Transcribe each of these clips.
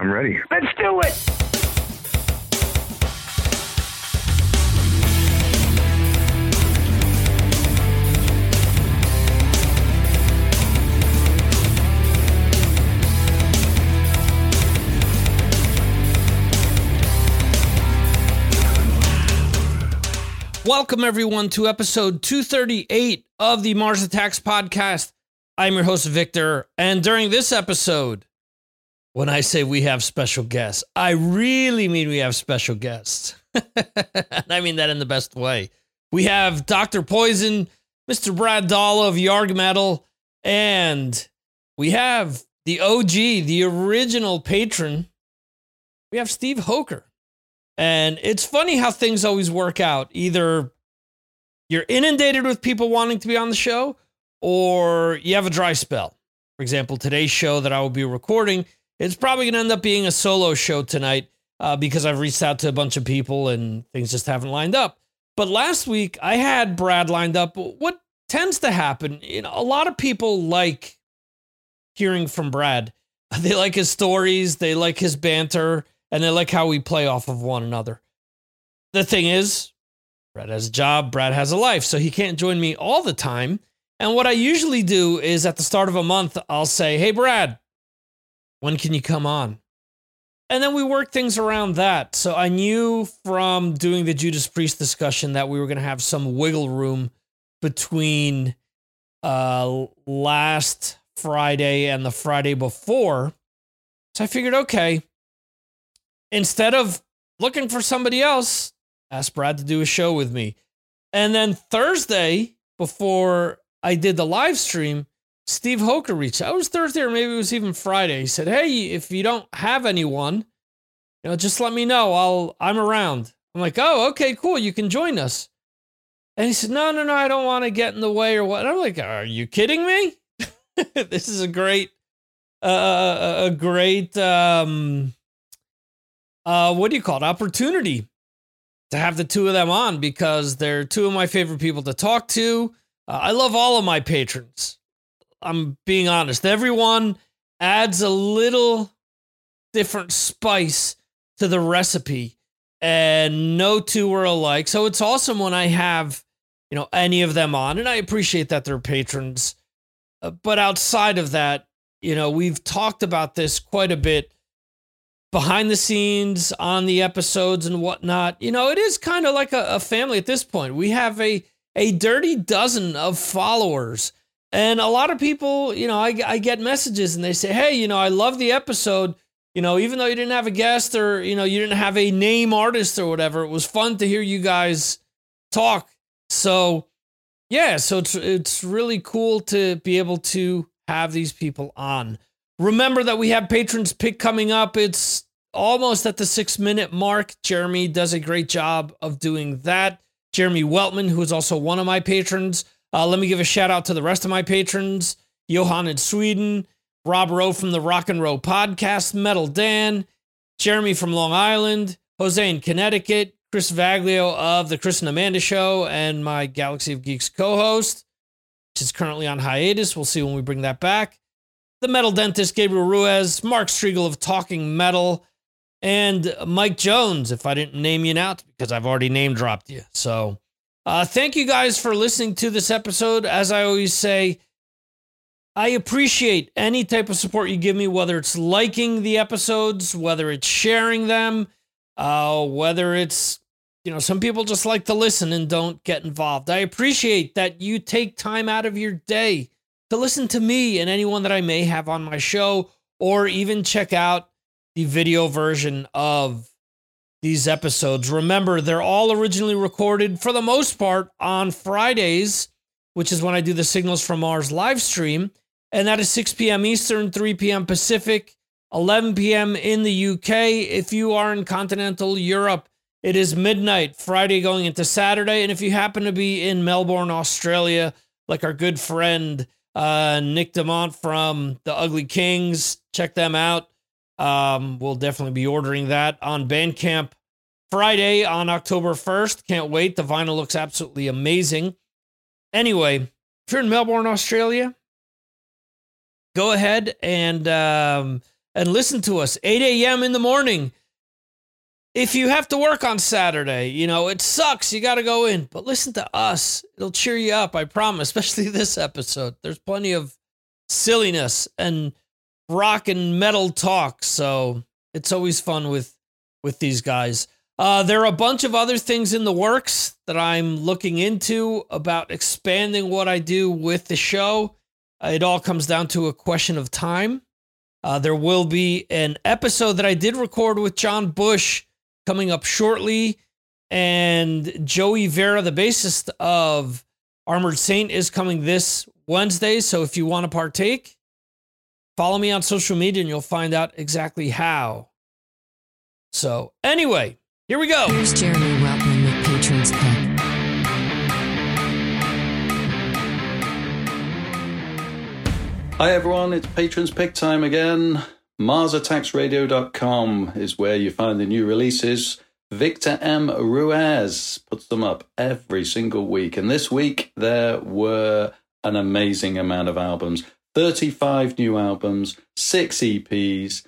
I'm ready. Let's do it. Welcome, everyone, to episode 238 of the Mars Attacks podcast. I'm your host, Victor. And during this episode, when I say we have special guests, I really mean we have special guests. and I mean that in the best way. We have Dr. Poison, Mr. Brad Dahl of Yarg Metal, and we have the OG, the original patron. We have Steve Hoeker. And it's funny how things always work out. Either you're inundated with people wanting to be on the show, or you have a dry spell. For example, today's show that I will be recording, it's probably going to end up being a solo show tonight uh, because I've reached out to a bunch of people and things just haven't lined up. But last week I had Brad lined up. What tends to happen, you know, a lot of people like hearing from Brad. They like his stories, they like his banter, and they like how we play off of one another. The thing is, Brad has a job, Brad has a life, so he can't join me all the time. And what I usually do is at the start of a month, I'll say, Hey, Brad, when can you come on? And then we worked things around that. So I knew from doing the Judas Priest discussion that we were going to have some wiggle room between uh, last Friday and the Friday before. So I figured, okay, instead of looking for somebody else, ask Brad to do a show with me. And then Thursday, before I did the live stream, Steve Hoeker reached out. It was Thursday or maybe it was even Friday. He said, Hey, if you don't have anyone, you know, just let me know. I'll I'm around. I'm like, oh, okay, cool. You can join us. And he said, No, no, no, I don't want to get in the way or what. And I'm like, Are you kidding me? this is a great uh a great um uh what do you call it? Opportunity to have the two of them on because they're two of my favorite people to talk to. Uh, I love all of my patrons. I'm being honest. Everyone adds a little different spice to the recipe, and no two are alike. So it's awesome when I have, you know, any of them on, and I appreciate that they're patrons. Uh, but outside of that, you know, we've talked about this quite a bit behind the scenes on the episodes and whatnot. You know, it is kind of like a, a family at this point. We have a a dirty dozen of followers and a lot of people, you know, I, I get messages and they say, hey, you know, I love the episode. You know, even though you didn't have a guest or, you know, you didn't have a name artist or whatever, it was fun to hear you guys talk. So, yeah, so it's, it's really cool to be able to have these people on. Remember that we have patrons pick coming up. It's almost at the six minute mark. Jeremy does a great job of doing that. Jeremy Weltman, who is also one of my patrons, uh, let me give a shout out to the rest of my patrons Johan in Sweden, Rob Rowe from the Rock and Roll Podcast, Metal Dan, Jeremy from Long Island, Jose in Connecticut, Chris Vaglio of the Chris and Amanda Show, and my Galaxy of Geeks co host, which is currently on hiatus. We'll see when we bring that back. The Metal Dentist, Gabriel Ruiz, Mark Striegel of Talking Metal, and Mike Jones, if I didn't name you now, because I've already name dropped you. So, uh, thank you guys for listening to this episode. As I always say, I appreciate any type of support you give me, whether it's liking the episodes, whether it's sharing them, uh, whether it's, you know, some people just like to listen and don't get involved. I appreciate that you take time out of your day to listen to me and anyone that I may have on my show, or even check out the video version of these episodes. Remember, they're all originally recorded for the most part on Fridays, which is when I do the Signals from Mars live stream. And that is 6 p.m. Eastern, 3 p.m. Pacific, 11 p.m. in the UK. If you are in continental Europe, it is midnight, Friday going into Saturday. And if you happen to be in Melbourne, Australia, like our good friend uh, Nick Demont from The Ugly Kings, check them out. Um, we'll definitely be ordering that on Bandcamp Friday on October 1st. Can't wait. The vinyl looks absolutely amazing. Anyway, if you're in Melbourne, Australia, go ahead and um, and listen to us 8 a.m. in the morning. If you have to work on Saturday, you know, it sucks. You got to go in, but listen to us. It'll cheer you up, I promise, especially this episode. There's plenty of silliness and rock and metal talk. So it's always fun with with these guys. Uh, there are a bunch of other things in the works that I'm looking into about expanding what I do with the show. Uh, it all comes down to a question of time. Uh, there will be an episode that I did record with John Bush coming up shortly. And Joey Vera, the bassist of Armored Saint, is coming this Wednesday. So if you want to partake, follow me on social media and you'll find out exactly how. So, anyway, here we go. Here's Jeremy Weltman with Patrons Pick. Hi everyone, it's Patrons Pick time again. MarsAttacksRadio.com is where you find the new releases. Victor M. Ruiz puts them up every single week. And this week there were an amazing amount of albums 35 new albums, six EPs.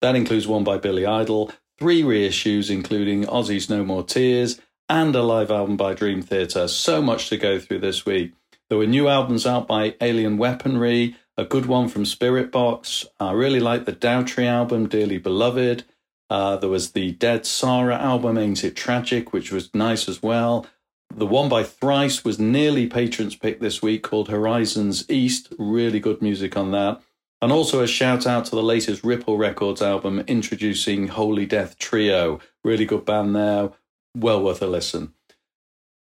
That includes one by Billy Idol, three reissues, including Ozzy's No More Tears, and a live album by Dream Theater. So much to go through this week. There were new albums out by Alien Weaponry, a good one from Spiritbox. I really like the Daughtry album, Dearly Beloved. Uh, there was the Dead Sara album, Ain't It Tragic, which was nice as well. The one by Thrice was nearly Patrons Pick this week called Horizons East. Really good music on that. And also a shout out to the latest Ripple Records album introducing Holy Death Trio. Really good band there. Well worth a listen.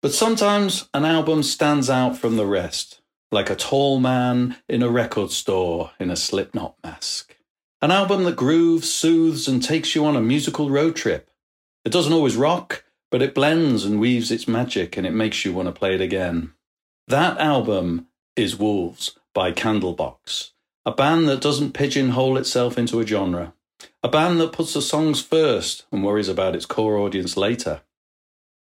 But sometimes an album stands out from the rest, like a tall man in a record store in a slipknot mask. An album that grooves, soothes, and takes you on a musical road trip. It doesn't always rock, but it blends and weaves its magic and it makes you want to play it again. That album is Wolves by Candlebox a band that doesn't pigeonhole itself into a genre. A band that puts the songs first and worries about its core audience later.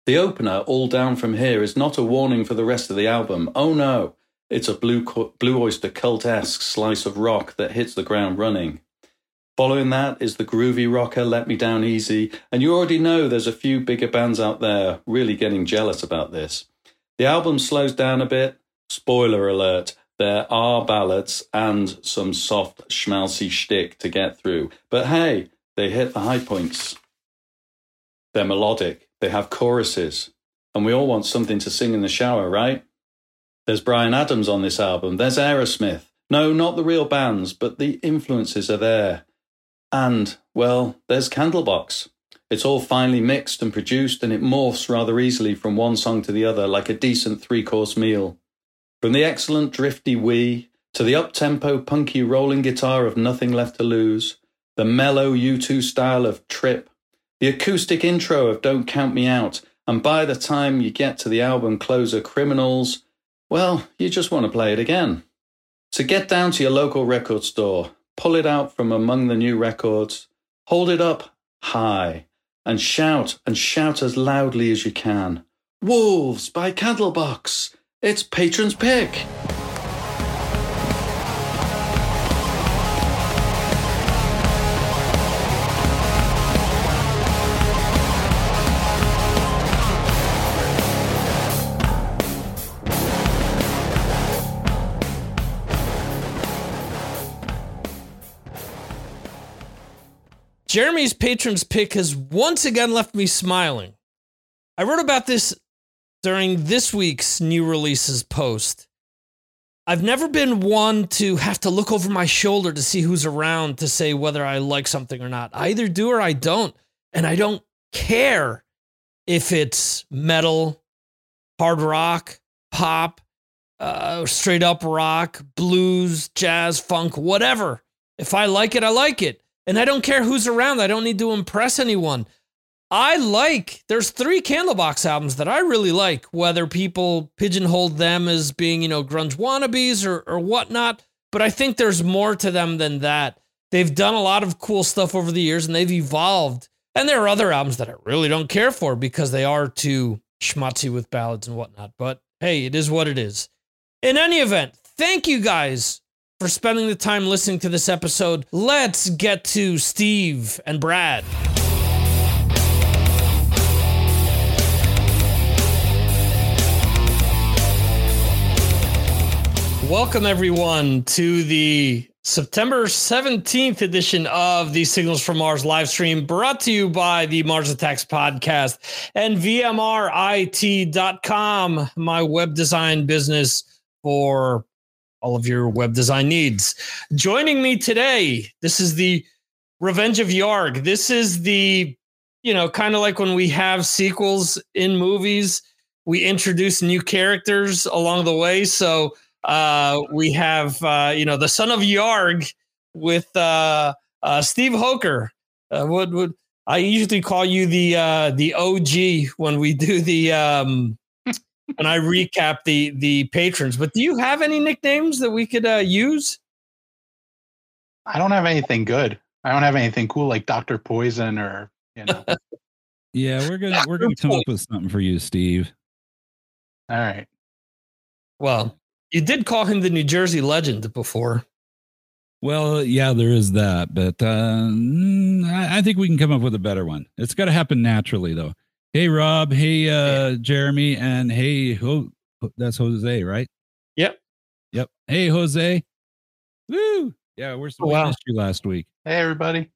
The opener, All Down From Here, is not a warning for the rest of the album. Oh no, it's a Blue, Blue Oyster cult esque slice of rock that hits the ground running. Following that is the groovy rocker Let Me Down Easy, and you already know there's a few bigger bands out there really getting jealous about this. The album slows down a bit. Spoiler alert, there are ballads and some soft schmaltzy shtick to get through. But hey, they hit the high points. They're melodic, they have choruses, and we all want something to sing in the shower, right? There's Bryan Adams on this album, there's Aerosmith. No, not the real bands, but the influences are there. And, well, there's Candlebox. It's all finely mixed and produced, and it morphs rather easily from one song to the other like a decent three course meal. From the excellent drifty wee to the up-tempo punky rolling guitar of Nothing Left to Lose, the mellow U2 style of Trip, the acoustic intro of Don't Count Me Out, and by the time you get to the album closer Criminals, well, you just want to play it again. So get down to your local record store, pull it out from among the new records, hold it up high, and shout and shout as loudly as you can. Wolves by Candlebox! It's Patron's Pick. Jeremy's Patron's Pick has once again left me smiling. I wrote about this during this week's new releases post. I've never been one to have to look over my shoulder to see who's around to say whether I like something or not. I either do or I don't. And I don't care if it's metal, hard rock, pop, uh, straight up rock, blues, jazz, funk, whatever. If I like it, I like it. And I don't care who's around. I don't need to impress anyone. I like there's three Candlebox albums that I really like, whether people pigeonhole them as being, you know, grunge wannabes or, or whatnot. But I think there's more to them than that. They've done a lot of cool stuff over the years and they've evolved. And there are other albums that I really don't care for because they are too schmutzy with ballads and whatnot. But hey, it is what it is. In any event, thank you guys for spending the time listening to this episode. Let's get to Steve and Brad. Welcome, everyone, to the September 17th edition of the Signals from Mars live stream brought to you by the Mars Attacks podcast and VMRIT.com, my web design business for all of your web design needs. Joining me today, this is the Revenge of Yarg. This is the, you know, kind of like when we have sequels in movies, we introduce new characters along the way. So, uh, we have uh, you know the son of Yarg with uh, uh, Steve Hoeker. Uh, would would I usually call you the uh, the OG when we do the um, when I recap the the patrons. But do you have any nicknames that we could uh, use? I don't have anything good. I don't have anything cool like Doctor Poison or you know. yeah, we're gonna we're gonna come up with something for you, Steve. All right. Well, you did call him the New Jersey legend before. Well, yeah, there is that, but uh, mm, I, I think we can come up with a better one. It's got to happen naturally, though. Hey, Rob. Hey, uh, Jeremy, and hey, Ho- that's Jose, right? Yep. Yep. Hey, Jose. Woo! Yeah, we're so Wow. missed you last week. Hey everybody.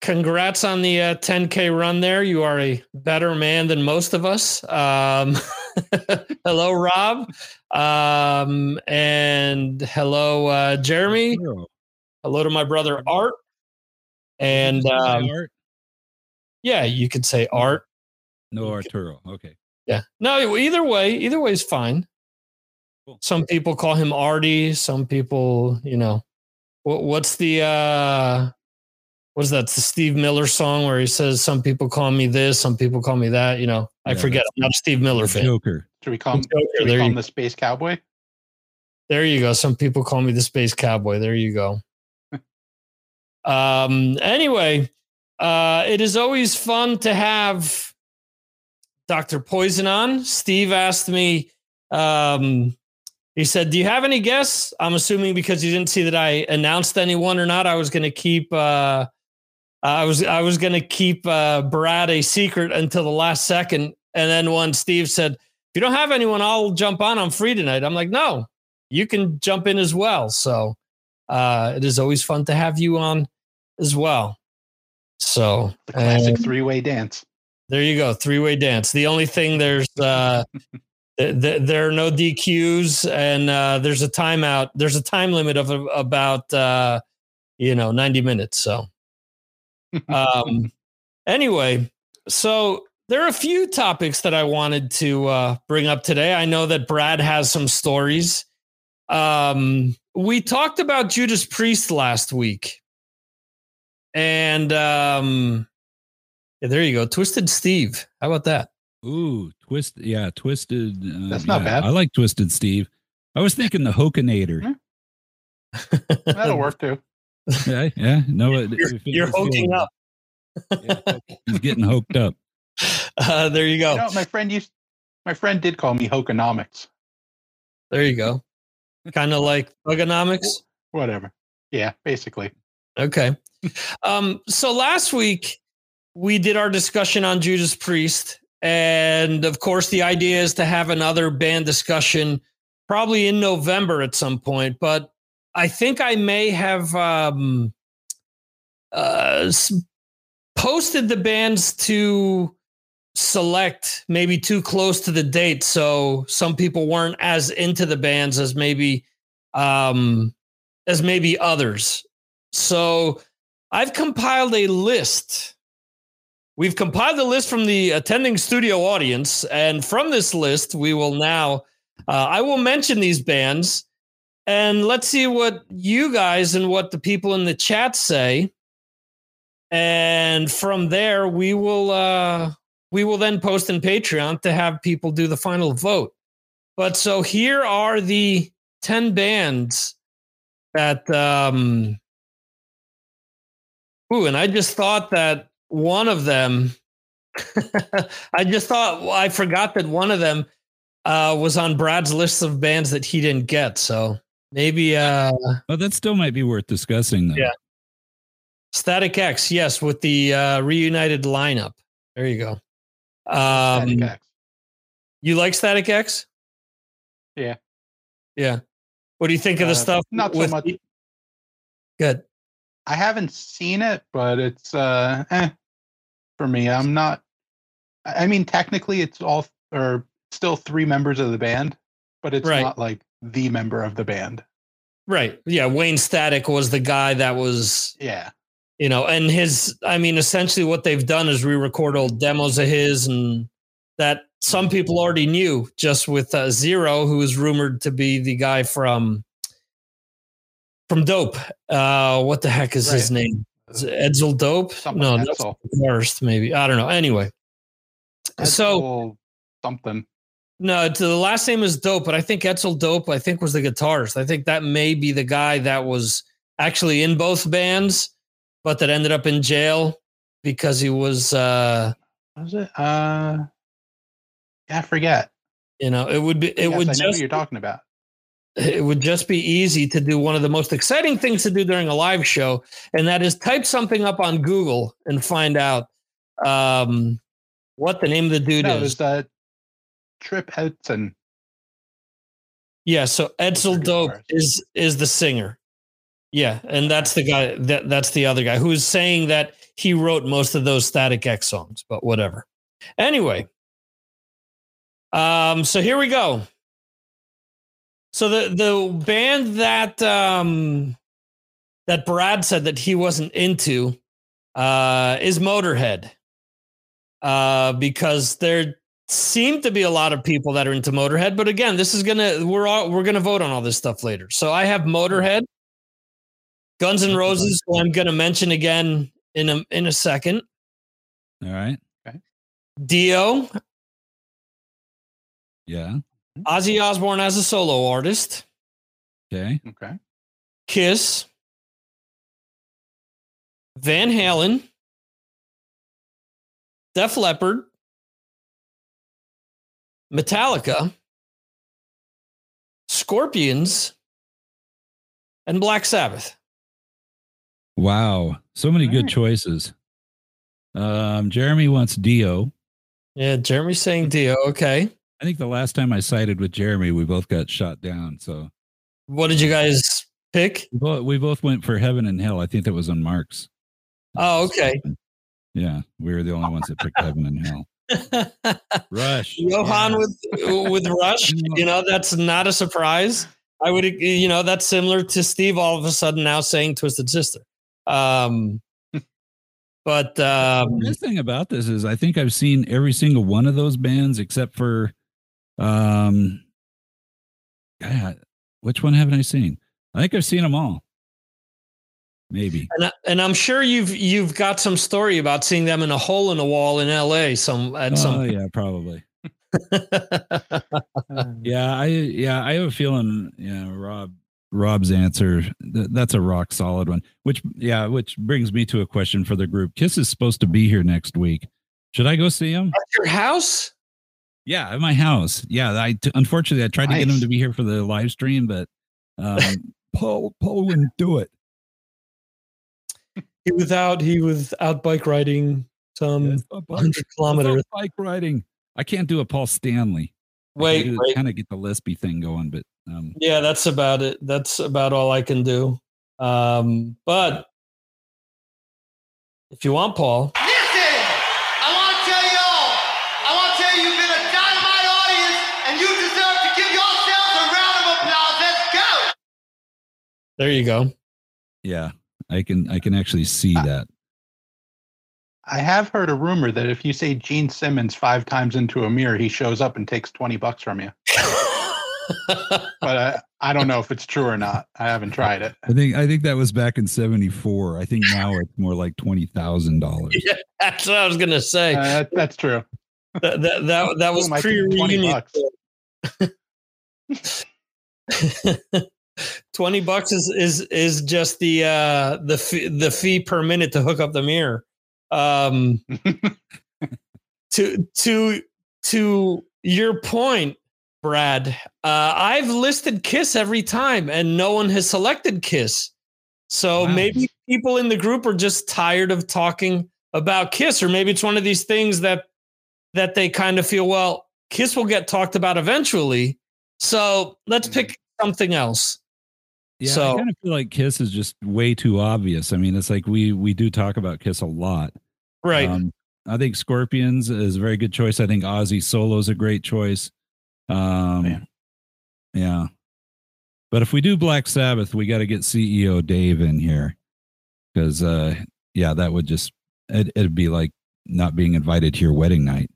Congrats on the uh, 10K run there. You are a better man than most of us. Um, hello, Rob. Um, and hello, uh, Jeremy. Hello to my brother, Art. And Did you say um, yeah, you could say Art. No Arturo. Okay. Yeah. No, either way, either way is fine. Cool. Some people call him Artie. Some people, you know, what, what's the, uh, what's that? The Steve Miller song where he says, some people call me this, some people call me that. You know, I Yeah, forget. I'm not Steve Miller fan. Joker. Should we call him, Joker, should we call him the Space Cowboy? There you go. Some people call me the space cowboy. There you go. um, anyway, uh, it is always fun to have Dr. Poison on. Steve asked me, um, he said, Do you have any guests? I'm assuming because you didn't see that I announced anyone or not, I was gonna keep uh I was I was gonna keep uh Brad a secret until the last second. And then when Steve said, if you don't have anyone, I'll jump on. I'm free tonight. I'm like, no, you can jump in as well. So uh, it is always fun to have you on as well. So The classic and three-way dance. There you go, three way dance. The only thing there's uh, th- th- there are no DQs and uh, there's a timeout. There's a time limit of a- about uh, you know 90 minutes. So um, anyway, so there are a few topics that I wanted to uh, bring up today. I know that Brad has some stories. Um, we talked about Judas Priest last week, and um, yeah, there you go, Twisted Steve. How about that? Ooh, twist. Yeah, twisted. Uh, That's not yeah, bad. I like twisted Steve. I was thinking the Hokinator. That'll work too. yeah, yeah. No, it, You're, it you're hoking up. Yeah, he's getting hoked up. Uh, there you go. You know, my friend used my friend did call me Hokonomics. There you go. Kind of like Thugonomics. Whatever. Yeah, basically. Okay. Um, so last week we did our discussion on Judas Priest. And of course, the idea is to have another band discussion probably in November at some point. But I think I may have um, uh, posted the bands to select maybe too close to the date. So some people weren't as into the bands as maybe um, as maybe others. So I've compiled a list. We've compiled a list from the attending studio audience, and from this list, we will now. Uh, I will mention these bands, and let's see what you guys and what the people in the chat say. And from there, we will uh, we will then post in Patreon to have people do the final vote. But so here are the ten bands that um, Ooh, and I just thought that one of them, I just thought well, I forgot that one of them uh, was on Brad's list of bands that he didn't get. So Maybe uh But that still might be worth discussing, though. Yeah. Static X, yes, with the uh reunited lineup. There you go. Um Static X. you like Static X? Yeah. Yeah. What do you think of the Uh, stuff? not so much. the- Good. I haven't seen it, but it's uh eh, for me. I'm not I mean technically it's all or still three members of the band, but it's Right. not like the member of the band. Right. Yeah. Wayne Static was the guy that was, Yeah. you know, and his, I mean, essentially what they've done is re record old demos of his and that some people already knew just with uh, Zero, who is rumored to be the guy from, from Dope. Uh, what the heck is his name? Is it Edsel Dope? Something no, that's Edsel. worst, maybe. I don't know. Anyway. So, something. No, the last name is Dope, but I think Edsel Dope, I think was the guitarist. I think that may be the guy that was actually in both bands, but that ended up in jail because he was uh was it? Uh yeah, I forget. you know, it would be it Yes, would I know what you're talking about. It would just be easy to do one of the most exciting things to do during a live show, and that is type something up on Google and find out um what the name of the dude No, it is. was uh Tripp Eisen. Yeah, so Edsel Dope is is the singer. Yeah, and that's the guy that that's the other guy who's saying that he wrote most of those Static X songs, but whatever. Anyway, um, so here we go. So the the band that um that Brad said that he wasn't into uh is Motorhead. Uh because there seem to be a lot of people that are into Motorhead, but again, this is gonna we're all we're gonna vote on all this stuff later. So I have Motorhead, Guns and Roses, who I'm gonna mention again in a in a second. All right. Dio, Yeah. Ozzy Osbourne as a solo artist, Okay. Okay. Kiss, Van Halen, Def Leppard, Metallica, Scorpions, and Black Sabbath. Wow. So many All good right. choices. Um, Jeremy wants Dio. Yeah, Jeremy's saying Dio. Okay. I think the last time I sided with Jeremy, we both got shot down. So What did you guys pick? we both, we both went for heaven and hell. I think that was on Mark's. Oh, okay. Yeah, we were the only ones that picked heaven and hell. Rush. Johan Yeah. with with Rush, you know, that's not a surprise. I would, you know, that's similar to Steve all of a sudden now saying Twisted Sister. Um, but um, The best thing about this is I think I've seen every single one of those bands except for um God, which one haven't I seen? I think I've seen them all. Maybe. and, I- and I'm sure you've you've got some story about seeing them in a hole in a wall in L.A. Some at Oh some. yeah, probably. Yeah, I yeah, I have a feeling, yeah, Rob Rob's answer th- that's a rock solid one. Which yeah, which brings me to a question for the group. Kiss is supposed to be here next week. Should I go see him? At your house? Yeah, at my house. Yeah, I t- unfortunately I tried to get him to be here for the live stream, but um, Paul Paul wouldn't do it. He was out. He was out bike riding some hundred kilometers. bike riding. I can't do a Paul Stanley. Wait, wait. kind of get the lispy thing going, but um, Yeah, that's about it. That's about all I can do. Um, but if you want Paul, there you go. yeah, I can I can actually see Ah. that. I have heard a rumor that if you say Gene Simmons five times into a mirror, he shows up and takes 20 bucks from you. But I, I don't know if it's true or not. I haven't tried it. I think I think that was back in '74. I think now it's more like twenty thousand dollars. yeah, that's what I was gonna say. Uh, that- that's true. that, that, that, that was pre 20 reunion. bucks. 20 bucks is is is just the uh the fee, the fee per minute to hook up the mirror um to to to your point Brad. Uh, I've listed Kiss every time, and no one has selected Kiss. So Wow. maybe people in the group are just tired of talking about Kiss, or maybe it's one of these things that that they kind of feel, well, Kiss will get talked about eventually. So let's pick something else. Yeah, So- I kind of feel like Kiss is just way too obvious. I mean, it's like we we do talk about Kiss a lot. Right. Um, I think Scorpions is a very good choice. I think Ozzy Solo is a great choice. Um, Man. yeah. But if we do Black Sabbath, we got to get CEO Dave in here because, uh, yeah, that would just it, it'd be like not being invited to your wedding night.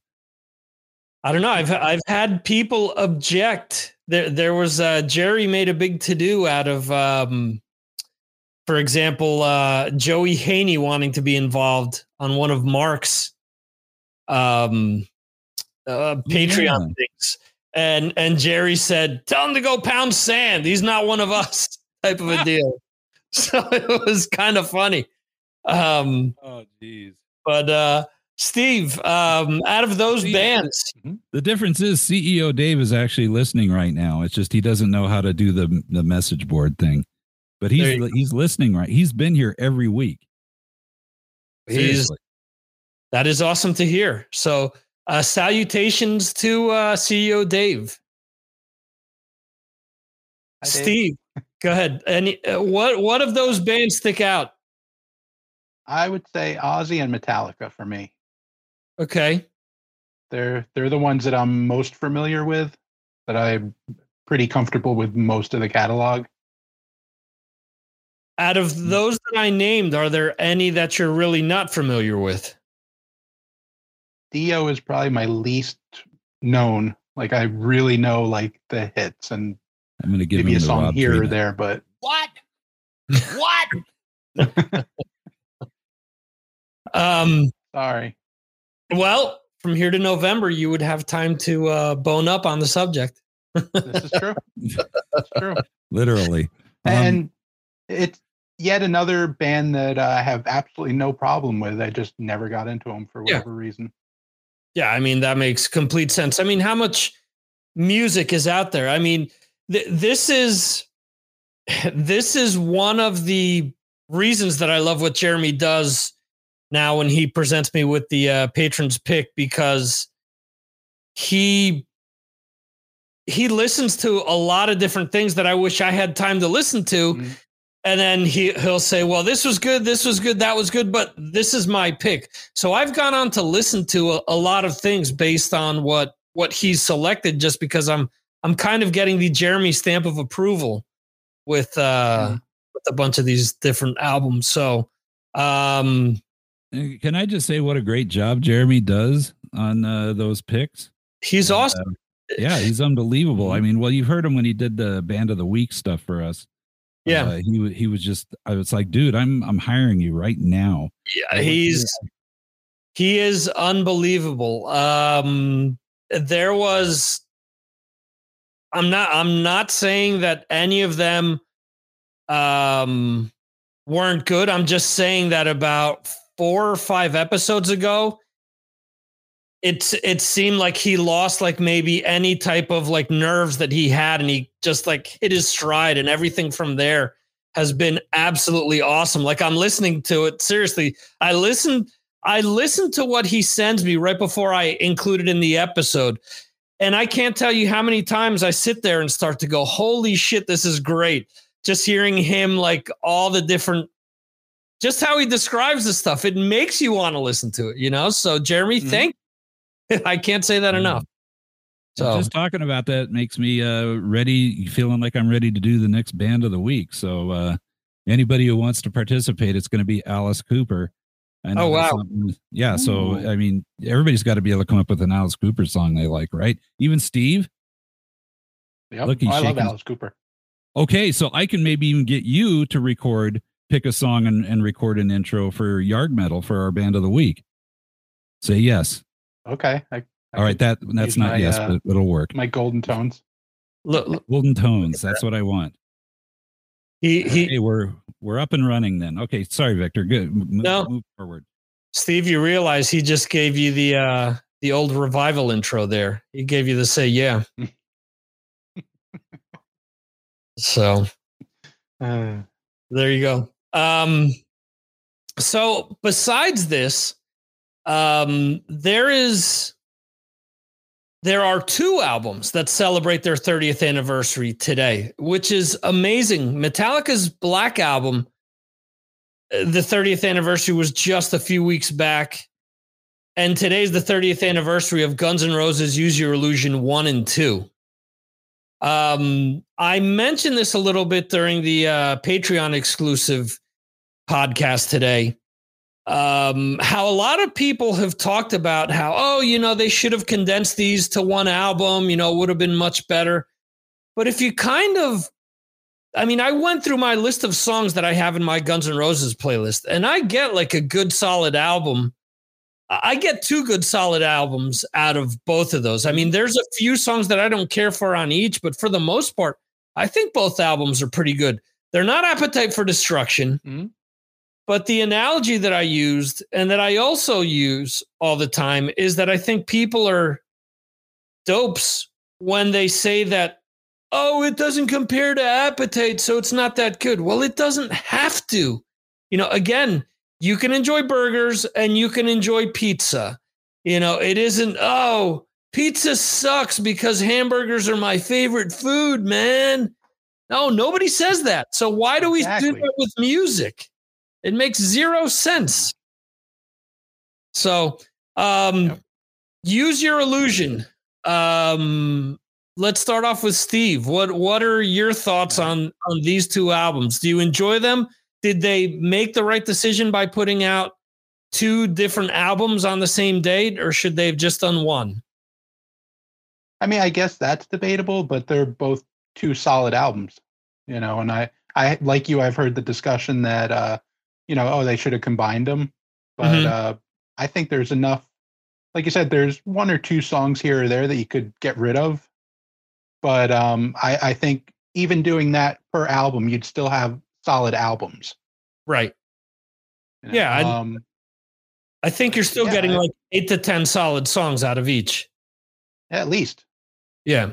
I don't know. I've I've had people object. There there was uh, Jerry made a big to do out of, um, for example, uh, Joey Haney wanting to be involved on one of Mark's um, uh, Patreon Yeah. things, and and Jerry said, "Tell him to go pound sand. He's not one of us." Type of a deal. So it was kind of funny. Um, Oh, jeez. but uh, Steve, um, out of those See, bands. The difference is CEO Dave is actually listening right now. It's just he doesn't know how to do the the message board thing, but There he's you he's listening right. He's been here every week. He's that is awesome to hear. So, uh, salutations to uh, CEO Dave. Hi, Dave. Steve, go ahead. Any uh, what what of those bands stick out? I would say Ozzy and Metallica for me. Okay, They're they're the ones that I'm most familiar with. That I'm pretty comfortable with most of the catalog. out of Hmm. those that I named, are there any that you're really not familiar with? Dio is probably my least known. Like I really know like the hits and I'm going to give maybe a song Rob here or there, but What? what? Um, sorry. Well, from here to November, you would have time to uh, bone up on the subject. This is true. It's true. Literally. Um, and it's yet another band that uh, I have absolutely no problem with. I just never got into them for Yeah. whatever reason. Yeah, I mean that makes complete sense. I mean, how much music is out there? I mean, th- this is this is one of the reasons that I love what Jeremy does now when he presents me with the uh, patrons pick because he he listens to a lot of different things that I wish I had time to listen to. Mhm. And then he he'll say, "Well, this was good, this was good, that was good, but this is my pick." So I've gone on to listen to a, a lot of things based on what what he's selected, just because I'm I'm kind of getting the Jeremy stamp of approval with uh with a bunch of these different albums. So um Can I just say what a great job Jeremy does on uh, those picks? he's And, awesome. uh, yeah, he's unbelievable. I mean, well, you've heard him when he did the Band of the Week stuff for us. Yeah. Uh, he he was just. I was like, dude, I'm I'm hiring you right now. Yeah, he's he is unbelievable. Um there was I'm not I'm not saying that any of them um weren't good. I'm just saying that about 4 or 5 episodes ago it's it seemed like he lost like maybe any type of like nerves that he had and he just like hit his stride and everything from there has been absolutely awesome. Like I'm listening to it seriously. I listen I listen to what he sends me right before I include it in the episode. And I can't tell you how many times I sit there and start to go, "Holy shit, this is great." Just hearing him like all the different just how he describes the stuff, it makes you want to listen to it, you know? So Jeremy, Mhm. thank I can't say that Yeah. enough. So So just talking about that makes me uh, ready, feeling like I'm ready to do the next band of the week. So uh, anybody who wants to participate, it's going to be Alice Cooper. I Oh, wow. Yeah. So I mean, everybody's got to be able to come up with an Alice Cooper song they like, right? Even Steve. Yep. Look, he's I love shaking his- Alice Cooper. Okay, so I can maybe even get you to record, pick a song, and, and record an intro for Yarg Metal for our band of the week. Say yes. Okay. I, I All right, that that's not my, yes, uh, but it'll work. my golden tones. look, look, Golden tones. That's what I want. he he Hey, we're we're up and running then. Okay, sorry, Victor. Good. Move, No. move forward. Steve, you realize he just gave you the uh the old revival intro there. He gave you the say yeah. So Uh, there you go. Um, so besides this, um, there is there are two albums that celebrate their 30th anniversary today, which is amazing. Metallica's Black album, uh, the 30th anniversary was just a few weeks back. And today's the 30th anniversary of Guns N' Roses Use Your Illusion 1 and 2. Um, I mentioned this a little bit during the uh, Patreon exclusive podcast today. Um, how a lot of people have talked about how, oh, you know, they should have condensed these to one album, you know, would have been much better. But if you kind of, I mean, I went through my list of songs that I have in my Guns N' Roses playlist, and I get like a good solid album. I get two good solid albums out of both of those. I mean, there's a few songs that I don't care for on each, but for the most part, I think both albums are pretty good. They're not Appetite for Destruction, Mhm. But the analogy that I used and that I also use all the time is that I think people are dopes when they say that, oh, it doesn't compare to Appetite, so it's not that good. Well, it doesn't have to. You know, again, you can enjoy burgers and you can enjoy pizza. You know, it isn't, oh, pizza sucks because hamburgers are my favorite food, man. No, nobody says that. So why do we do Exactly. that with music? It makes zero sense. So, um, Yep. use your illusion. Um, let's start off with Steve. What what are your thoughts on on these two albums? Do you enjoy them? Did they make the right decision by putting out two different albums on the same date, or should they have just done one? I mean, I guess that's debatable, but they're both two solid albums, you know. And I, I like you. I've heard the discussion that, uh, you know, oh, they should have combined them, but Mhm. uh, I think there's enough. Like you said, there's one or two songs here or there that you could get rid of, but um, I, I think even doing that per album, you'd still have solid albums. Right. you know? Yeah, I- Um, I think you're still Yeah, getting like eight to ten solid songs out of each. at least, Yeah.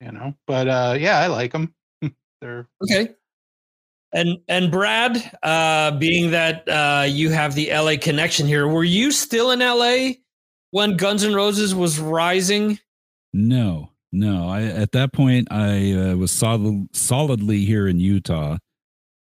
you know. But uh, yeah, I like them. they're Okay. And and Brad, uh, being that uh, you have the LA connection here, were you still in LA when Guns N' Roses was rising? No, no. I at that point I uh, was solid, solidly here in Utah.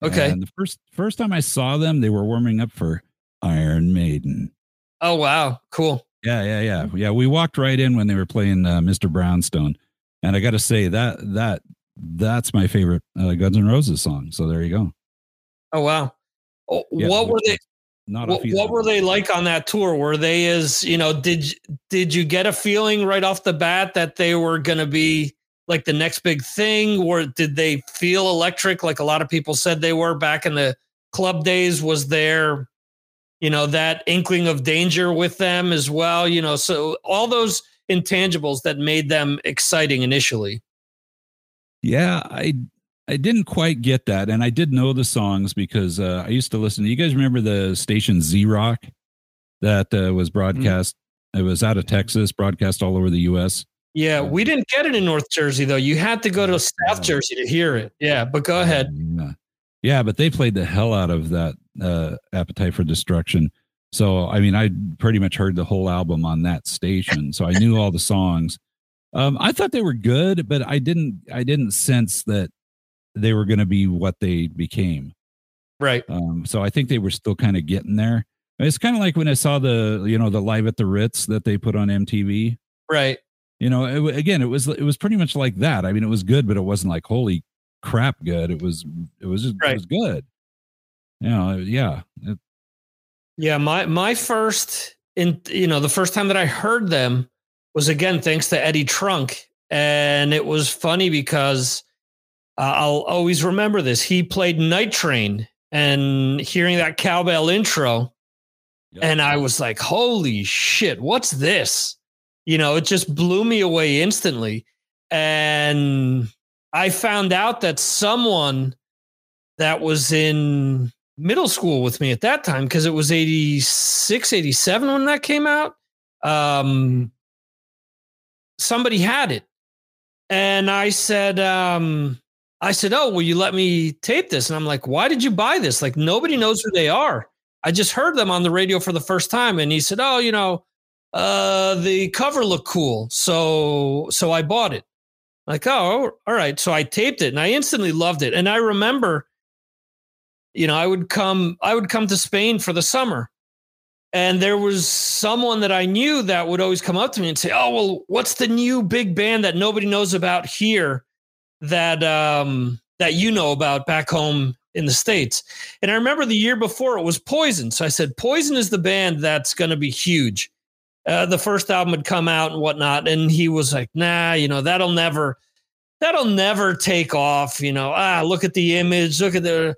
Okay. And the first first time I saw them, they were warming up for Iron Maiden. Oh wow, cool. Yeah, yeah, yeah, yeah. We walked right in when they were playing uh, Mr. Brownstone, and I got to say that that that's my favorite uh, Guns N' Roses song. So there you go. Oh wow. Oh, Yeah, what were they? Not What, what were they like on that tour? Were they as you know? Did did you get a feeling right off the bat that they were going to be like the next big thing, or did they feel electric like a lot of people said they were back in the club days? Was there, you know, that inkling of danger with them as well? You know, so all those intangibles that made them exciting initially. Yeah, I I didn't quite get that, and I did know the songs because uh, I used to listen. You guys remember the station Z Rock that uh, was broadcast? It was out of Texas, broadcast all over the U.S. Yeah, we didn't get it in North Jersey though. You had to go to South Jersey to hear it. Yeah, but go ahead. Yeah, yeah, but they played the hell out of that uh, Appetite for Destruction. So I mean, I pretty much heard the whole album on that station, so I knew all the songs. Um, I thought they were good, but I didn't. I didn't sense that they were going to be what they became. Right. Um, so I think they were still kind of getting there. It's kind of like when I saw the, you know, the live at the Ritz that they put on MTV. Right. You know, it, again, it was it was pretty much like that. I mean, it was good, but it wasn't like holy crap good. It was it was just Right. it was good. You know, yeah. It- Yeah, my my first in you know the first time that I heard them was again thanks to Eddie Trunk, and it was funny because uh, I'll always remember this. He played Night Train, and hearing that cowbell intro, and I was like, "Holy shit, what's this?" You know, it just blew me away instantly, and I found out that someone that was in middle school with me at that time because it was 86 87 when that came out um somebody had it and i said um I said, "Oh, will you let me tape this?" And I'm like, "Why did you buy this? Like nobody knows who they are. I just heard them on the radio for the first time." And he said, "Oh, you know, uh, the cover looked cool, so so I bought it." Like, oh, all right. So I taped it, and I instantly loved it. And I remember, you know, I would come, I would come to Spain for the summer, and there was someone that I knew that would always come up to me and say, "Oh, well, what's the new big band that nobody knows about here that um, that you know about back home in the states?" And I remember the year before it was Poison, so I said, "Poison is the band that's going to be huge." Uh, the first album had come out and whatnot, and he was like, "Nah, you know that'll never, that'll never take off." You know, ah, look at the image, look at the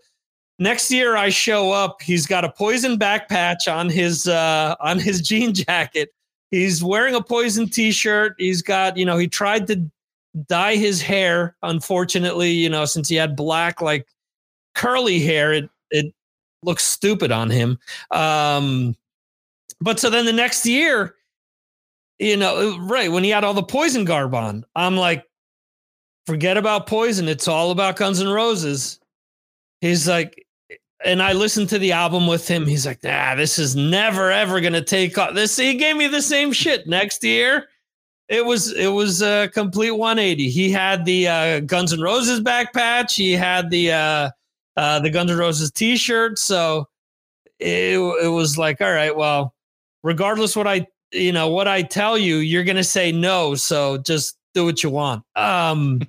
next year I show up, he's got a poison back patch on his uh, on his jean jacket. He's wearing a poison t-shirt. He's got, you know, he tried to dye his hair. Unfortunately, you know, since he had black like curly hair, it it looks stupid on him. Um, but so then the next year, you know, right when he had all the poison garb on, I'm like, forget about poison. It's all about Guns N' Roses. He's like, and I listened to the album with him. He's like, nah, this is never ever gonna take off. This he gave me the same shit. Next year, it was it was a complete 180. He had the uh, Guns N' Roses back patch. He had the uh, uh, the Guns N' Roses T-shirt. So it it was like, all right, well, regardless what I you know what I tell you, you're gonna say no. So just do what you want. Um,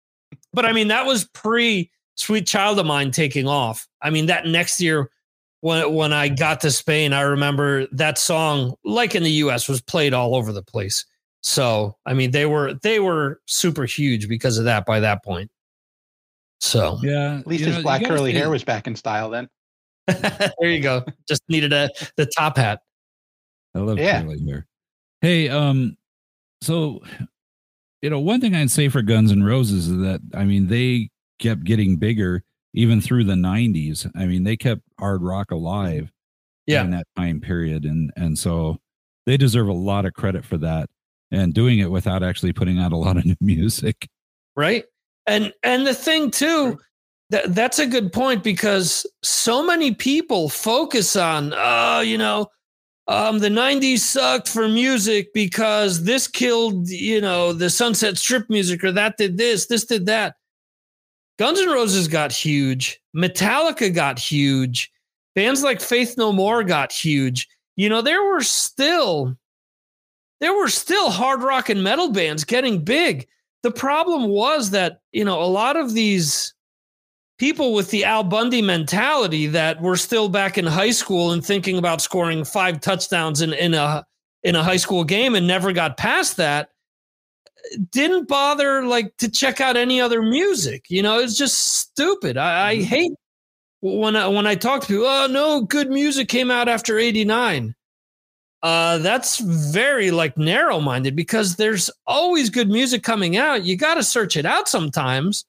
but I mean, that was pre Sweet Child of Mine taking off. I mean, that next year when when I got to Spain, I remember that song, like in the US, was played all over the place. So I mean, they were they were super huge because of that by that point. So Yeah. At least you his know, black curly hair was back in style then. there you go. Just needed a the top hat. I love Yeah. curly hair. Hey, um, so you know, one thing I'd say for Guns N' Roses is that I mean they kept getting bigger even through the '90s. I mean, they kept hard rock alive Yeah. in that time period, and and so they deserve a lot of credit for that and doing it without actually putting out a lot of new music. right and and the thing too that that's a good point because so many people focus on oh you know um the 90s sucked for music because this killed you know the sunset strip music or that did this this did that guns n' roses got huge. Metallica got huge. Bands like faith no more got huge. You know there were still there were still hard rock and metal bands getting big. The problem was that you know a lot of these people with the Al Bundy mentality that were still back in high school and thinking about scoring five touchdowns in, in a in a high school game and never got past that didn't bother like to check out any other music you know it's just stupid i, I hate when I, when I talk to people oh no good music came out after 89 uh, that's very like narrow minded because there's always good music coming out. You got to search it out sometimes,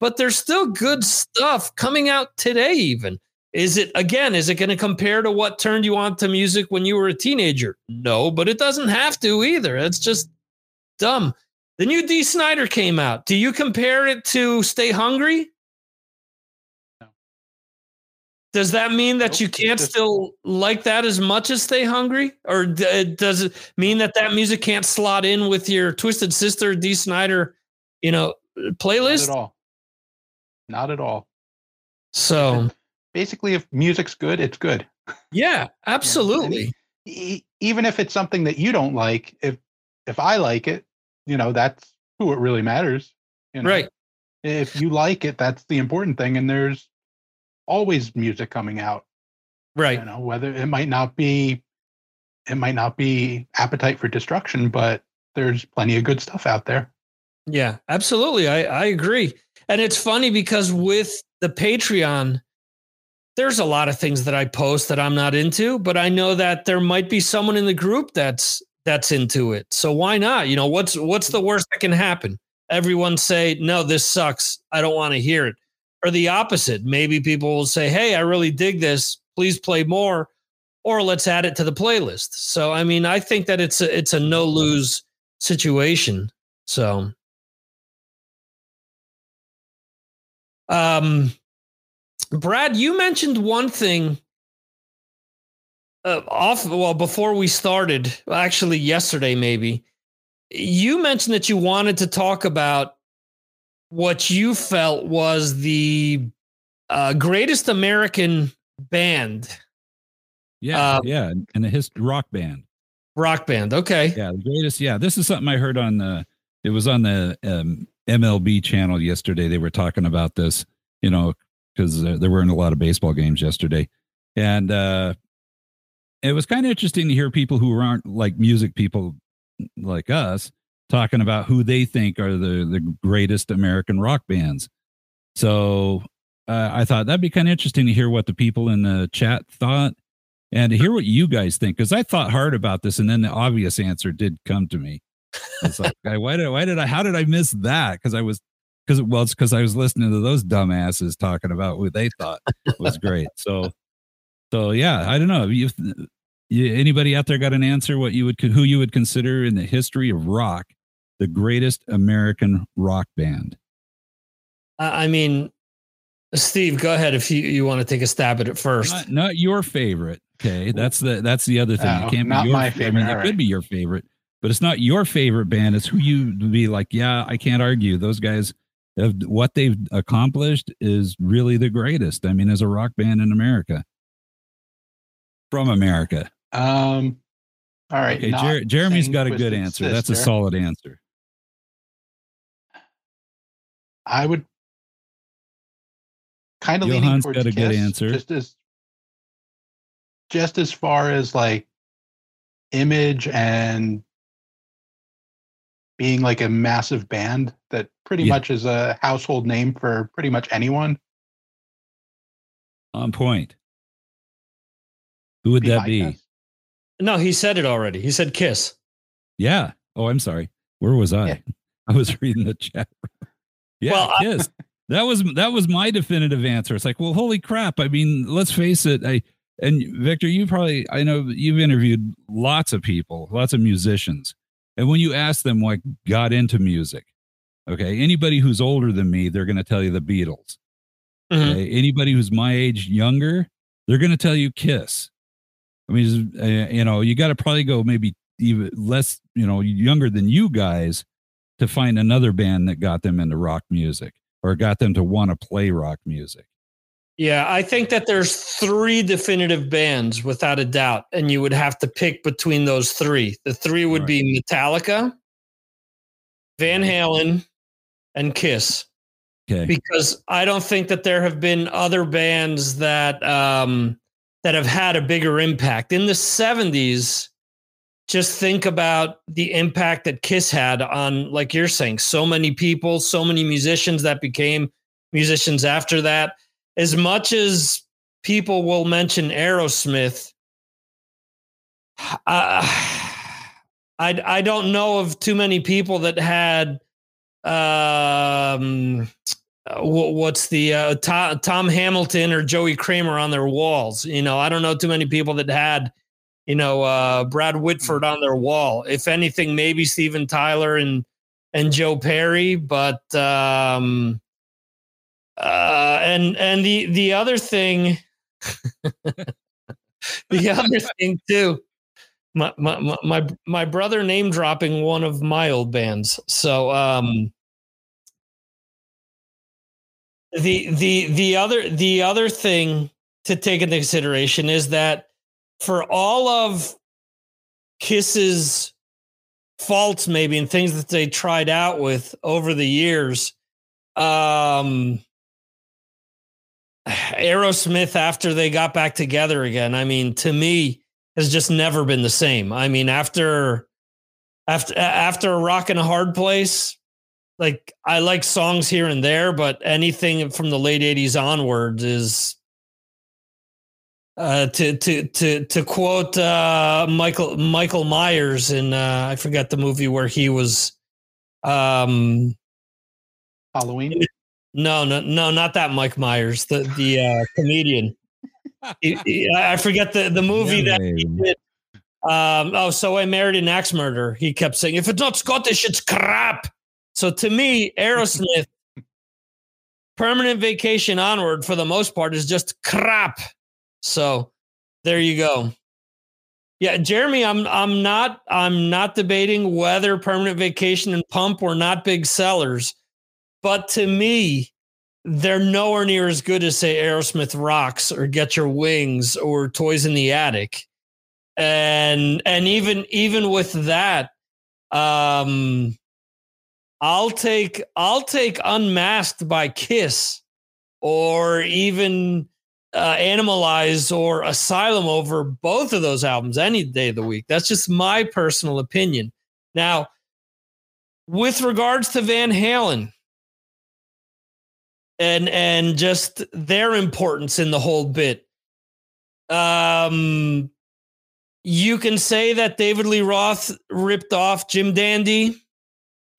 but there's still good stuff coming out today, even. Is it, again, is it going to compare to what turned you on to music when you were a teenager? No, but it doesn't have to either. It's just dumb. The new Dee Snider came out. Do you compare it to Stay Hungry? No. Does that mean that Nope, you can't just- still like that as much as Stay Hungry? Or d- uh, does it mean that that music can't slot in with your Twisted Sister, Dee Snider, you know, Not playlist? at all. Not at all. So, Basically, if music's good, it's good. yeah, absolutely. E- even if it's something that you don't like, if if I like it, you know, that's who it really matters. You know? Right. If you like it, that's the important thing. And there's always music coming out. Right. You know, whether it might not be it might not be appetite for destruction, but there's plenty of good stuff out there. Yeah, absolutely. I, I agree. And it's funny because with the Patreon, there's a lot of things that I post that I'm not into, but I know that there might be someone in the group that's that's into it. So why not? You know, what's what's the worst that can happen? Everyone say, "No, this sucks. I don't want to hear it." Or the opposite. Maybe people will say, "Hey, I really dig this. Please play more." Or let's add it to the playlist. So I mean, I think that it's a it's a no lose situation. So Um, Brad, you mentioned one thing uh, off. Well, before we started, actually yesterday, maybe you mentioned that you wanted to talk about what you felt was the uh, greatest American band, Yeah, Um, yeah, and the his rock band. rock band. Okay. Yeah, the greatest. Yeah, this is something I heard on the. It was on the um, MLB channel yesterday. They were talking about this, you know, because uh, there weren't a lot of baseball games yesterday, and uh, it was kind of interesting to hear people who aren't like music people like us talking about who they think are the the greatest American rock bands. So uh, I thought that'd be kind of interesting to hear what the people in the chat thought and to hear what you guys think because I thought hard about this, and then the obvious answer did come to me. It's like, why did why did I how did I miss that? Because I was because well, it's because I was listening to those dumbasses talking about what they thought was great. So, so yeah, I don't know. If you, anybody out there got an answer? What you would who you would consider in the history of rock the greatest American rock band? I I mean, Steve, go ahead if you, you want to take a stab at it first. Not, not your favorite. Okay, that's the that's the other thing. Oh, it can't not be your, my I favorite, mean, it all could be your favorite, but it's not your favorite band. It's who you would be like. Yeah, I can't argue. Those guys, have, what they've accomplished is really the greatest. I mean, as a rock band in America, from America. Um, all right. Okay, Jer- Jeremy's got a good answer. That's a solid answer. I would kind of leaning towards got a good answer. Just as just as far as like image and being like a massive band that pretty Yeah. much is a household name for pretty much anyone. On point. Who would Be that be? guess. No, he said it already. He said kiss. Yeah. Oh, I'm sorry. Where was I? Yeah. I was reading the chat. Yeah, Well, I- Kiss. that was that was my definitive answer. It's like, well, holy crap! I mean, let's face it. I and Victor, you probably I know you've interviewed lots of people, lots of musicians, and when you ask them what got into music, okay, anybody who's older than me, they're going to tell you the Beatles. Mhm. Okay? Anybody who's my age younger, they're going to tell you Kiss. I mean, uh, you know, you got to probably go maybe even less, you know, younger than you guys to find another band that got them into rock music or got them to want to play rock music. Yeah, I think that there's three definitive bands without a doubt, and you would have to pick between those three. The three would be Metallica, Van Halen, and Kiss. Okay. Because I don't think that there have been other bands that um, that have had a bigger impact in the '70s. Just think about the impact that Kiss had on, like you're saying, so many people, so many musicians that became musicians after that as much as people will mention Aerosmith, uh, I I don't know of too many people that had um wh- what's the uh, Tom, Tom Hamilton or Joey Kramer on their walls. You know, I don't know too many people that had you know uh, Brad Whitford on their wall. If anything, maybe Steven Tyler and and Joe Perry, but um uh and and the the other thing the other thing too my, my my- my my brother name dropping one of my old bands so um the the the other the other thing to take into consideration is that for all of kiss's faults maybe and things that they tried out with over the years um Aerosmith after they got back together again, I mean, to me, has just never been the same. I mean, after after after a rock and a hard place, like I like songs here and there, but anything from the late '80s onwards is uh, to to to to quote uh, Michael Michael Myers in uh, I forget the movie where he was. Um, Halloween. no, no, no, not that Mike Myers, the the uh, comedian. He- he- I forget the the movie that he did. Um, oh, so I married an axe murderer. He kept saying, "If it's not Scottish, it's crap." So to me, Aerosmith permanent vacation onward for the most part is just crap. So there you go. Yeah, Jeremy, I'm I'm not I'm not debating whether permanent vacation and pump were not big sellers, but to me, they're nowhere near as good as say Aerosmith Rocks or Get Your Wings or Toys in the Attic. And and even even with that, um I'll take I'll take Unmasked by Kiss or even uh, Animalize or Asylum over both of those albums any day of the week. That's just my personal opinion. Now, with regards to Van Halen and and just their importance in the whole bit, um, you can say that David Lee Roth ripped off Jim Dandy.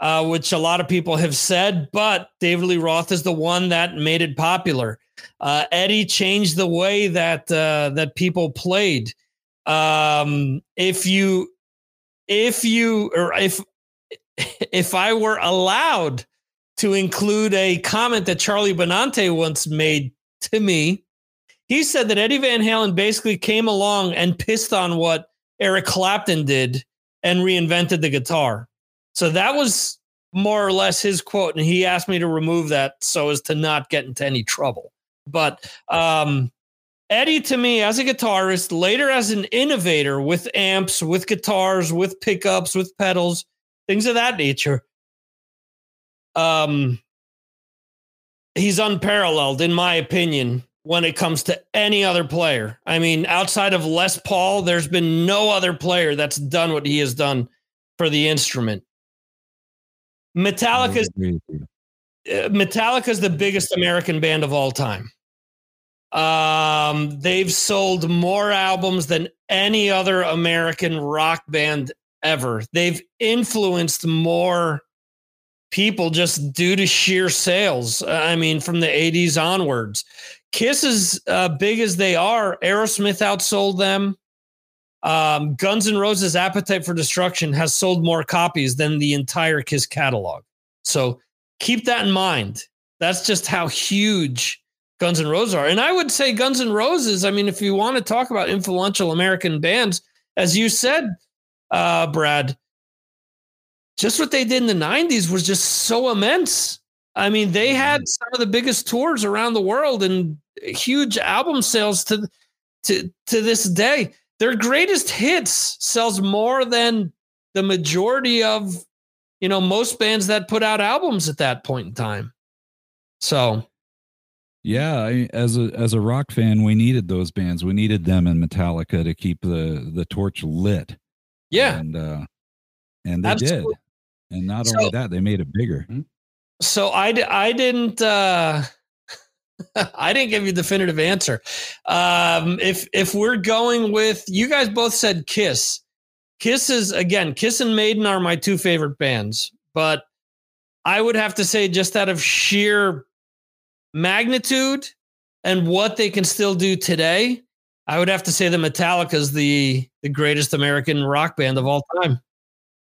Uh, which a lot of people have said, but David Lee Roth is the one that made it popular. Uh, Eddie changed the way that uh, that people played. Um, if you, if you, or if if I were allowed to include a comment that Charlie Benante once made to me, he said that Eddie Van Halen basically came along and pissed on what Eric Clapton did and reinvented the guitar. So that was more or less his quote, and he asked me to remove that so as to not get into any trouble. But um, Eddie, to me, as a guitarist, later as an innovator with amps, with guitars, with pickups, with pedals, things of that nature, um, he's unparalleled, in my opinion, when it comes to any other player. I mean, outside of Les Paul, there's been no other player that's done what he has done for the instrument. Metallica's uh, Metallica's the biggest American band of all time. Um, they've sold more albums than any other American rock band ever. They've influenced more people just due to sheer sales. I mean, from the 80s onwards. Kiss is uh, big as they are. Aerosmith outsold them. Um, Guns N' Roses' Appetite for Destruction has sold more copies than the entire Kiss catalog. So keep that in mind. That's just how huge Guns N' Roses are. And I would say Guns N' Roses, I mean, if you want to talk about influential American bands, as you said, uh, Brad, just what they did in the 90s was just so immense. I mean, they had some of the biggest tours around the world and huge album sales to to to this day. Their greatest hits sells more than the majority of you know most bands that put out albums at that point in time. So yeah, I, as a as a rock fan, we needed those bands. We needed them and Metallica to keep the the torch lit. Yeah, and uh, and they Absolutely. did. And not So- only that, they made it bigger. so i i didn't uh I didn't give you a definitive answer. Um if if we're going with you guys both said Kiss. Kiss is again, Kiss and Maiden are my two favorite bands, but I would have to say just out of sheer magnitude and what they can still do today, I would have to say that Metallica is the the greatest American rock band of all time.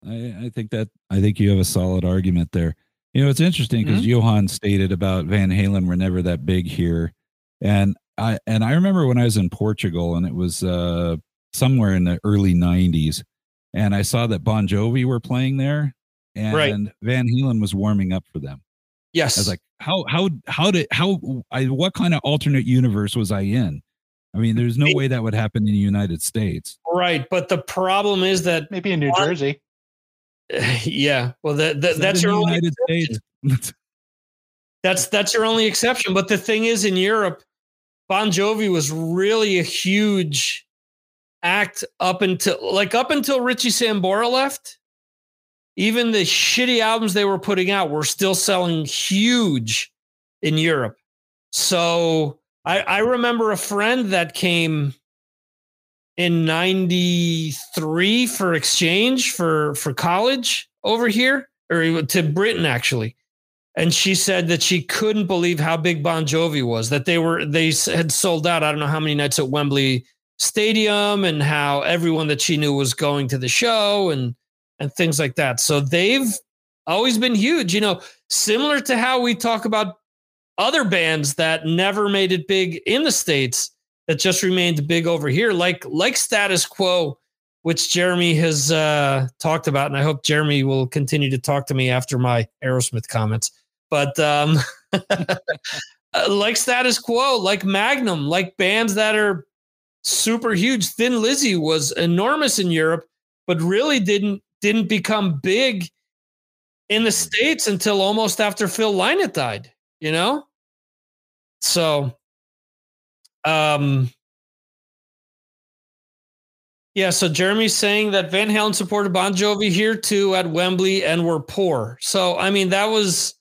I, I think that I think you have a solid argument there. You know, it's interesting because Johan stated about Van Halen were never that big here, and I and I remember when I was in Portugal and it was uh, somewhere in the early '90s, and I saw that Bon Jovi were playing there, and Right. Van Halen was warming up for them. Yes. I was like, how how how did how I what kind of alternate universe was I in? I mean, there's no way that would happen in the United States. right, but the problem is that Maybe in New What? Jersey. yeah, well, that, that that's your only. That's that's your only exception. But the thing is, in Europe, Bon Jovi was really a huge act up until like up until Richie Sambora left. Even the shitty albums they were putting out were still selling huge in Europe. So I, I remember a friend that came in 93 for exchange for for college over here or to Britain actually and she said that she couldn't believe how big Bon Jovi was. That they were they had sold out. I don't know how many nights at Wembley Stadium, and how everyone that she knew was going to the show, and and things like that. So they've always been huge. You know, similar to how we talk about other bands that never made it big in the states that just remained big over here, like like Status Quo, which Jeremy has uh, talked about, and I hope Jeremy will continue to talk to me after my Aerosmith comments. But um, like Status Quo, like Magnum, like bands that are super huge. Thin Lizzy was enormous in Europe, but really didn't didn't become big in the states until almost after Phil Lynott died. You know, so um. Yeah, so Jeremy's saying that Van Halen supported Bon Jovi here too at Wembley and were poor. So I mean that was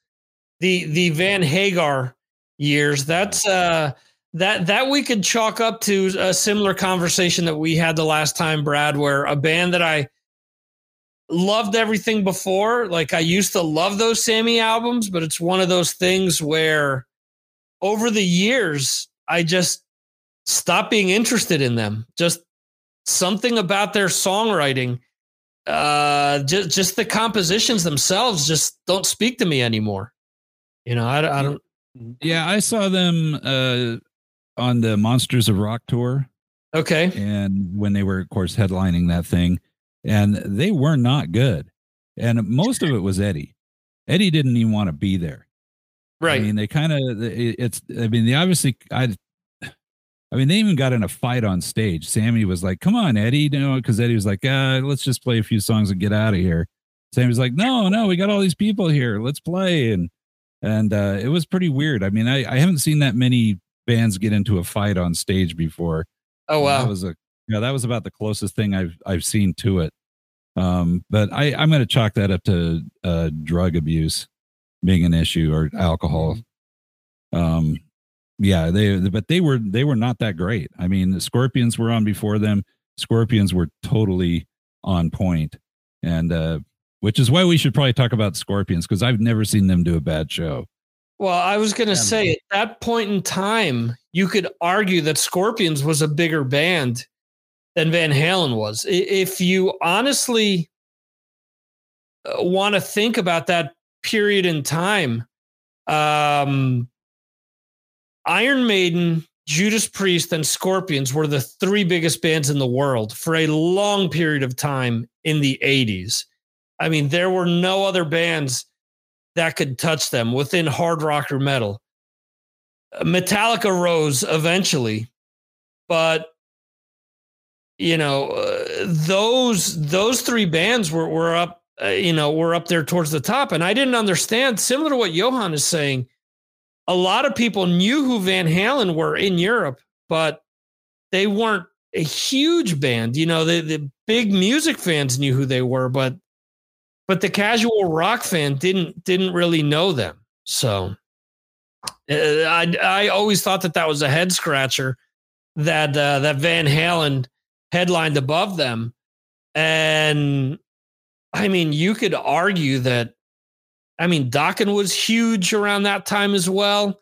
the the Van Hagar years. That's uh that that we could chalk up to a similar conversation that we had the last time, Brad, where a band that I loved everything before, like I used to love those Sammy albums, but it's one of those things where over the years I just stopped being interested in them. Just something about their songwriting, uh, just just the compositions themselves just don't speak to me anymore. You know, I, I don't. Yeah, I saw them uh, on the Monsters of Rock tour. Okay. And when they were, of course, headlining that thing, and they were not good. And most of it was Eddie. Eddie didn't even want to be there. Right. I mean, they kind of, it's, I mean, they obviously, I, I mean, they even got in a fight on stage. Sammy was like, come on, Eddie, you know, because Eddie was like, uh, let's just play a few songs and get out of here. Sammy was like, no, no, we got all these people here. Let's play. And, and uh, it was pretty weird. I mean, I, I haven't seen that many bands get into a fight on stage before. Oh wow, that was a yeah, that was about the closest thing I've I've seen to it. Um, but I I'm going to chalk that up to uh, drug abuse being an issue or alcohol. Um, yeah, they but they were they were not that great. I mean, the Scorpions were on before them. Scorpions were totally on point, and uh, which is why we should probably talk about Scorpions because I've never seen them do a bad show. Well, I was going to say at that point in time, you could argue that Scorpions was a bigger band than Van Halen was. If you honestly uh, want to think about that period in time, um, Iron Maiden, Judas Priest, and Scorpions were the three biggest bands in the world for a long period of time in the 80s. I mean, there were no other bands that could touch them within hard rock or metal. Metallica rose eventually, but you know uh, those those three bands were were up uh, you know were up there towards the top, and I didn't understand. Similar to what Johan is saying, a lot of people knew who Van Halen were in Europe, but they weren't a huge band. You know, the the big music fans knew who they were, but but the casual rock fan didn't didn't really know them. So uh, I I always thought that that was a head scratcher that uh, that Van Halen headlined above them, and I mean you could argue that. I mean, Dokken was huge around that time as well.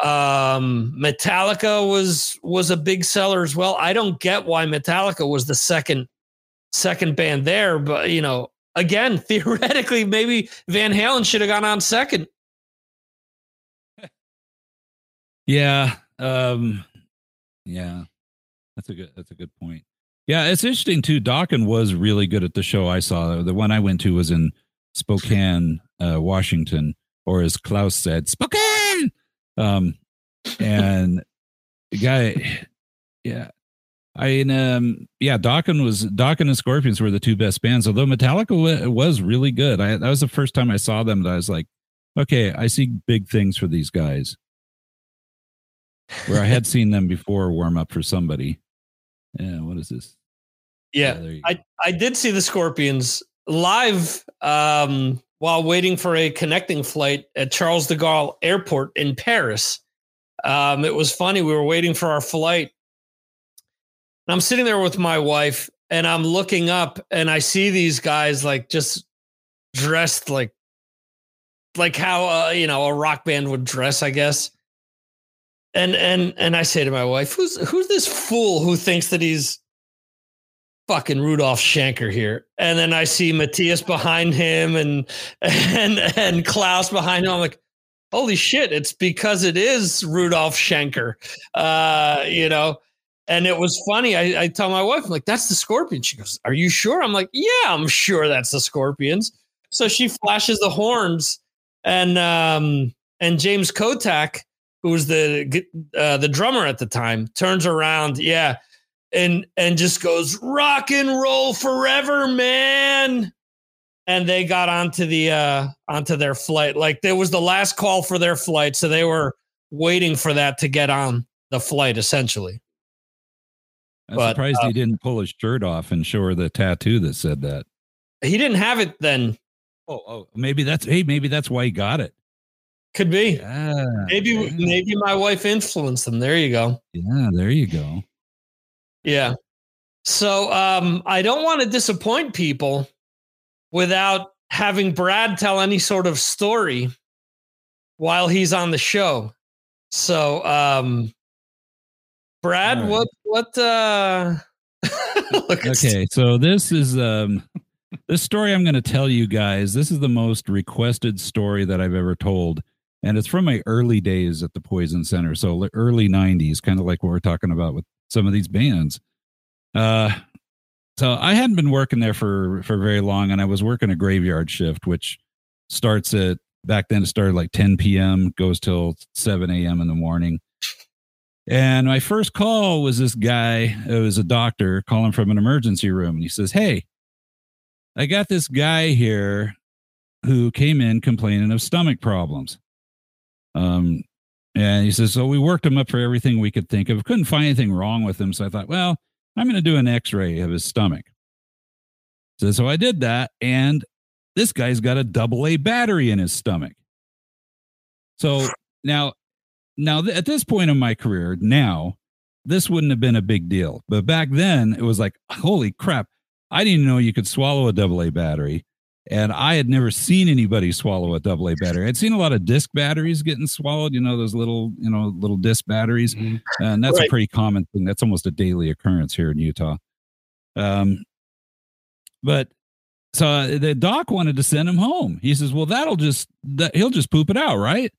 Um, Metallica was was a big seller as well. I don't get why Metallica was the second second band there, but you know, again, theoretically, maybe Van Halen should have gone on second. Yeah. Um, yeah. That's a good that's a good point. Yeah, it's interesting too. Dokken was really good at the show I saw. The one I went to was in Spokane, uh, Washington, or as Klaus said, Spokane. Um, and the guy, yeah, I mean, um, yeah, Dokken was Dokken and Scorpions were the two best bands. Although Metallica w- was really good. I, that was the first time I saw them. That I was like, okay, I see big things for these guys. Where I had seen them before warm up for somebody. Yeah, what is this? Yeah, yeah I I did see the Scorpions live um, while waiting for a connecting flight at Charles de Gaulle Airport in Paris. Um, it was funny. We were waiting for our flight and I'm sitting there with my wife and I'm looking up and I see these guys like just dressed like like how uh, you know a rock band would dress, I guess. And and and I say to my wife, "Who's who's this fool who thinks that he's fucking Rudolf Schenker here?" And then I see Matthias behind him and and and Klaus behind him. I'm like, holy shit, it's because it is Rudolf Schenker. Uh, you know, and it was funny. I, I tell my wife, I'm like, that's the scorpion. She goes, Are you sure? I'm like, Yeah, I'm sure that's the scorpions. So she flashes the horns and um and James Kottak, who was the uh, the drummer at the time, turns around, yeah, and and just goes, rock and roll forever, man and they got onto the uh onto their flight like there was the last call for their flight so they were waiting for that to get on the flight essentially I'm But, surprised uh, he didn't pull his shirt off and show her the tattoo that said that. he didn't have it then Oh, oh, maybe that's hey, maybe that's why he got it. could be Yeah, maybe yeah, maybe my wife influenced him. there you go yeah. There you go. Yeah so um i don't want to disappoint people without having brad tell any sort of story while he's on the show so um brad right. what what uh look Okay, so this is um this story I'm going to tell you guys. This is the most requested story that I've ever told, and it's from my early days at the Poison Center, so early '90s, kind of like what we're talking about with some of these bands. Uh, so I hadn't been working there for for very long, and I was working a graveyard shift, which starts at back then it started like 10 p.m. goes till 7 a.m. in the morning. And my first call was this guy, it was a doctor calling from an emergency room. And he says, Hey, I got this guy here who came in complaining of stomach problems. Um, and he says, So we worked him up for everything we could think of. Couldn't find anything wrong with him. So I thought, Well, I'm going to do an x ray of his stomach. So, so I did that. And this guy's got a double A battery in his stomach. So now now th- at this point in my career now this wouldn't have been a big deal but back then it was like holy crap i didn't know you could swallow a double a battery and i had never seen anybody swallow a double a battery i'd seen a lot of disc batteries getting swallowed you know those little you know little disc batteries Mhm. and that's Right. a pretty common thing that's almost a daily occurrence here in utah um but so uh, the doc wanted to send him home he says well that'll just that he'll just poop it out right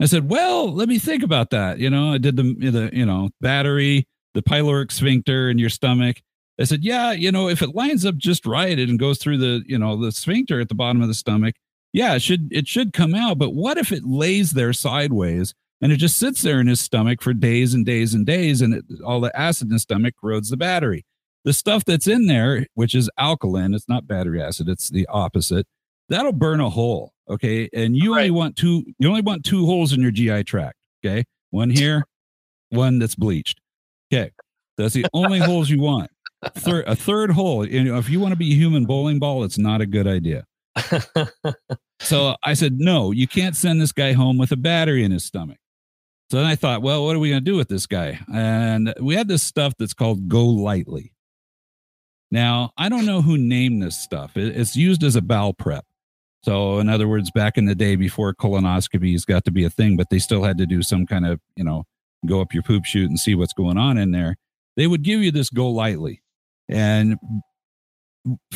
I said, "Well, let me think about that." You know, I did the the you know battery, the pyloric sphincter in your stomach. I said, "Yeah, you know, if it lines up just right and goes through the you know the sphincter at the bottom of the stomach, yeah, it should it should come out. But what if it lays there sideways and it just sits there in his stomach for days and days and days, and it, all the acid in the stomach corrodes the battery? The stuff that's in there, which is alkaline, it's not battery acid; it's the opposite. That'll burn a hole." Okay, and you only want two. You only want two holes in your GI tract. Okay, one here, one that's bleached. Okay, that's the only holes you want. Third, a third hole. You know, if you want to be a human bowling ball, it's not a good idea. So I said, no, you can't send this guy home with a battery in his stomach. So then I thought, well, what are we going to do with this guy? And we had this stuff that's called GoLytely. Now, I don't know who named this stuff. It's used as a bowel prep. So, in other words, back in the day before colonoscopies got to be a thing, but they still had to do some kind of, you know, go up your poop chute and see what's going on in there. They would give you this GoLytely. And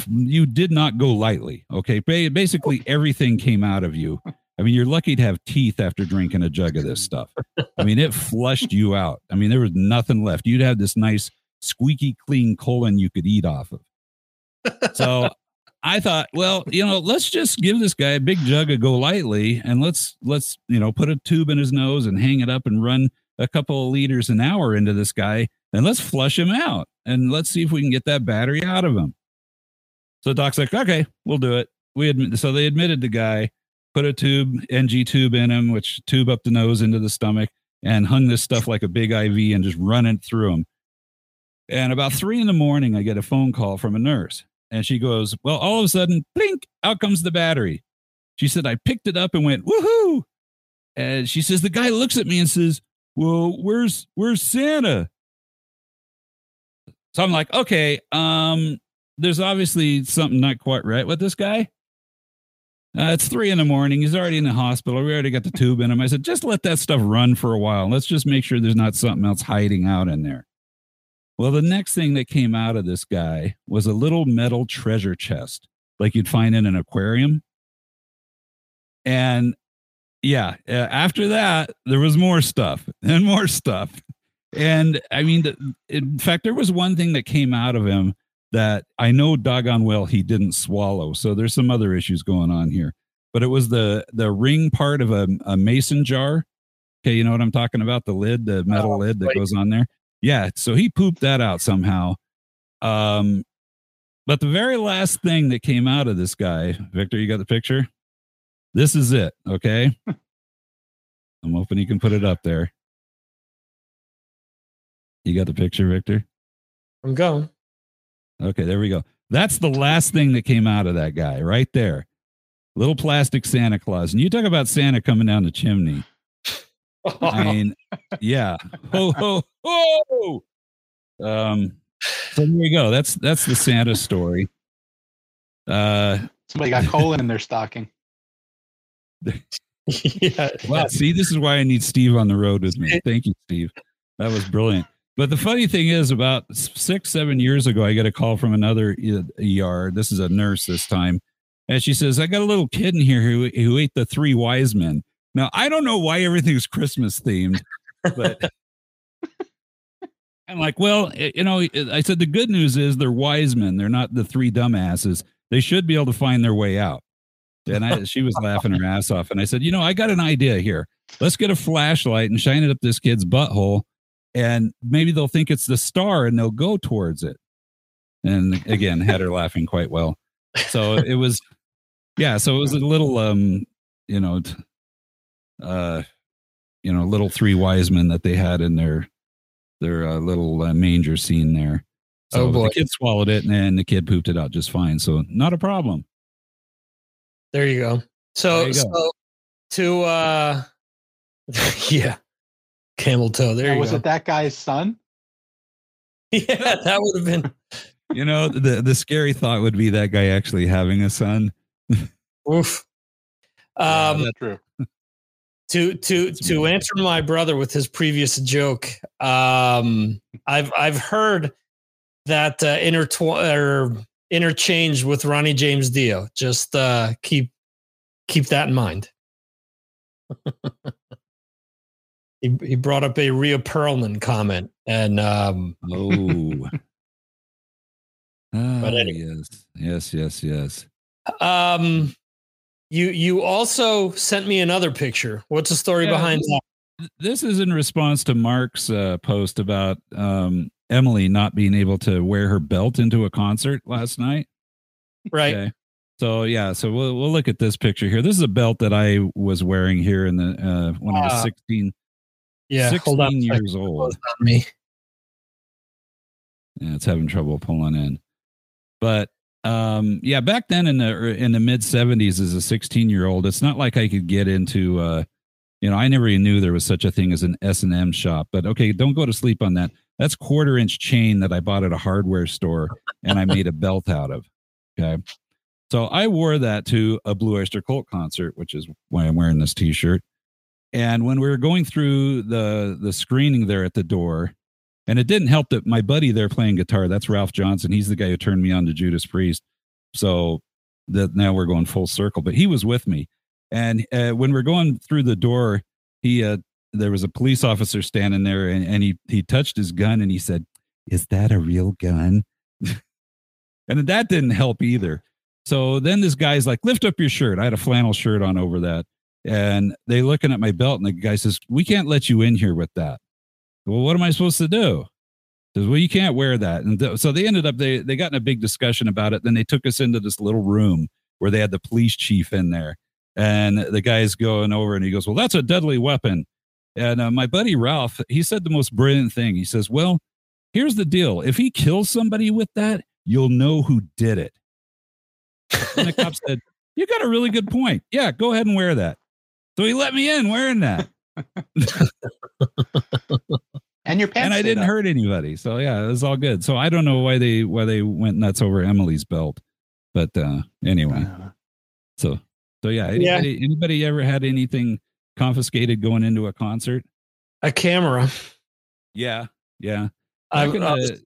you did not go lightly. Okay. Basically, everything came out of you. I mean, you're lucky to have teeth after drinking a jug of this stuff. I mean, it flushed you out. I mean, there was nothing left. You'd have this nice, squeaky clean colon you could eat off of. So I thought, well, you know, let's just give this guy a big jug of go lightly and let's, let's, you know, put a tube in his nose and hang it up and run a couple of liters an hour into this guy and let's flush him out and let's see if we can get that battery out of him. So Doc's like, okay, we'll do it. We admit, so they admitted the guy, put a tube, NG tube in him, which tube up the nose into the stomach, and hung this stuff like a big IV and just run it through him. And about three in the morning, I get a phone call from a nurse, and she goes, "Well, all of a sudden, blink, out comes the battery." She said, "I picked it up and went woohoo!" And she says, the guy looks at me and says, "Well, where's where's Santa?" So I'm like, okay, um, there's obviously something not quite right with this guy. Uh, it's three in the morning. He's already in the hospital. We already got the tube in him. I said, just let that stuff run for a while. Let's just make sure there's not something else hiding out in there. Well, the next thing that came out of this guy was a little metal treasure chest, like you'd find in an aquarium. And yeah, uh, after that, there was more stuff and more stuff. And I mean, th- in fact, there was one thing that came out of him that I know doggone well he didn't swallow. So there's some other issues going on here. But it was the the ring part of a, a mason jar. Okay, you know what I'm talking about? The lid, the metal Oh, lid that goes on there. Yeah. So he pooped that out somehow. Um, but the very last thing that came out of this guy, Victor, you got the picture? This is it. Okay. I'm hoping you can put it up there. You got the picture, Victor? I'm going. Okay, there we go. That's the last thing that came out of that guy right there. Little plastic Santa Claus. And you talk about Santa coming down the chimney. I mean, yeah. Ho ho ho. Um so there you go. That's that's the Santa story. Uh Somebody got colon in their stocking. yeah. Well, see, this is why I need Steve on the road with me. Thank you, Steve. That was brilliant. But the funny thing is, about six, seven years ago, I got a call from another ER. This is a nurse this time. And she says, I got a little kid in here who, who ate the three wise men. Now, I don't know why everything's Christmas themed, but I'm like, well, you know, I said, the good news is they're wise men. They're not the three dumbasses. They should be able to find their way out. And I, she was laughing her ass off. And I said, you know, I got an idea here. Let's get a flashlight and shine it up this kid's butthole. And maybe they'll think it's the star and they'll go towards it. And again, had her laughing quite well. So it was, yeah. So it was a little, um, you know, uh, you know, little three wise men that they had in their, their uh, little uh, manger scene there. So Oh, boy. the kid swallowed it and then the kid pooped it out just fine. So not a problem. There you go. So, you go. so to uh yeah. Camel toe. There Now, you was go. it that guy's son? yeah, that would have been You know, the the scary thought would be that guy actually having a son. oof. Um that's true. to to It's to me. answer my brother with his previous joke um i've i've heard that uh, intertwi- or interchange with ronnie james dio just uh keep keep that in mind he, he brought up a Rhea Perlman comment and um Oh. Ah, But anyway. yes, yes, yes, yes. um you you also sent me another picture what's the story Yeah, behind this- that This is in response to Mark's uh, post about um, Emily not being able to wear her belt into a concert last night. right Okay. So yeah, so we'll we'll look at this picture here. This is a belt that I was wearing here in the uh, when I was Ah. 16, yeah 16 on a second. years old. Me Yeah, it's having trouble pulling in. But um yeah, back then in the in the mid 70s as a 16 year old, it's not like I could get into uh you know, I never even knew there was such a thing as an S&M shop. But okay, don't go to sleep on that. That's quarter inch chain that I bought at a hardware store and I made a belt out of. Okay. So I wore that to a Blue Oyster Cult concert, which is why I'm wearing this t-shirt. And when we were going through the the screening there at the door, and it didn't help that my buddy there playing guitar, that's Ralph Johnson. He's the guy who turned me on to Judas Priest. So that now we're going full circle, but he was with me. And uh, when we're going through the door, he uh, there was a police officer standing there, and, and he he touched his gun and he said, "Is that a real gun?" and that didn't help either. So then this guy's like, "Lift up your shirt." I had a flannel shirt on over that, and they looking at my belt, and the guy says, "We can't let you in here with that." Well, what am I supposed to do? Says, well, you can't wear that. And th- so they ended up they they got in a big discussion about it. Then they took us into this little room where they had the police chief in there, and the guy's going over and he goes, "Well, that's a deadly weapon." And uh, my buddy Ralph, he said the most brilliant thing. He says, "Well, here's the deal: if he kills somebody with that, you'll know who did it." And the cop said, "You got a really good point. Yeah, go ahead and wear that." So he let me in wearing that, And your pants. and I didn't up. hurt anybody. So yeah, it was all good. So I don't know why they why they went nuts over Emily's belt, but uh anyway. Uh, So so yeah, Yeah. anybody, anybody ever had anything confiscated going into a concert? a camera Yeah, yeah. I, Back in I the-